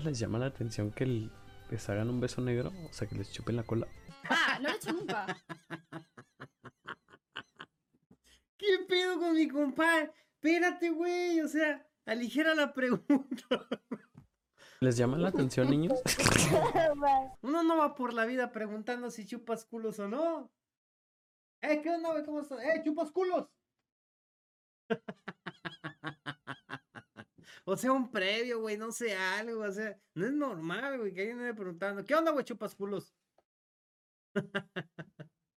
Les llama la atención que el- les hagan un beso negro, o sea, que les chupen la cola. Ah, no lo he hecho nunca. ¿Qué pedo con mi compadre? Espérate, güey. O sea, aligera la pregunta. ¿Les llama la atención, niños? Uno no va por la vida preguntando si chupas culos o no. Eh, ¿qué onda, güey? ¿Cómo estás? Eh, chupas culos. o sea, un previo, güey, no sé, algo. O sea, no es normal, güey, que alguien me preguntando, ¿qué onda, güey? Chupas culos.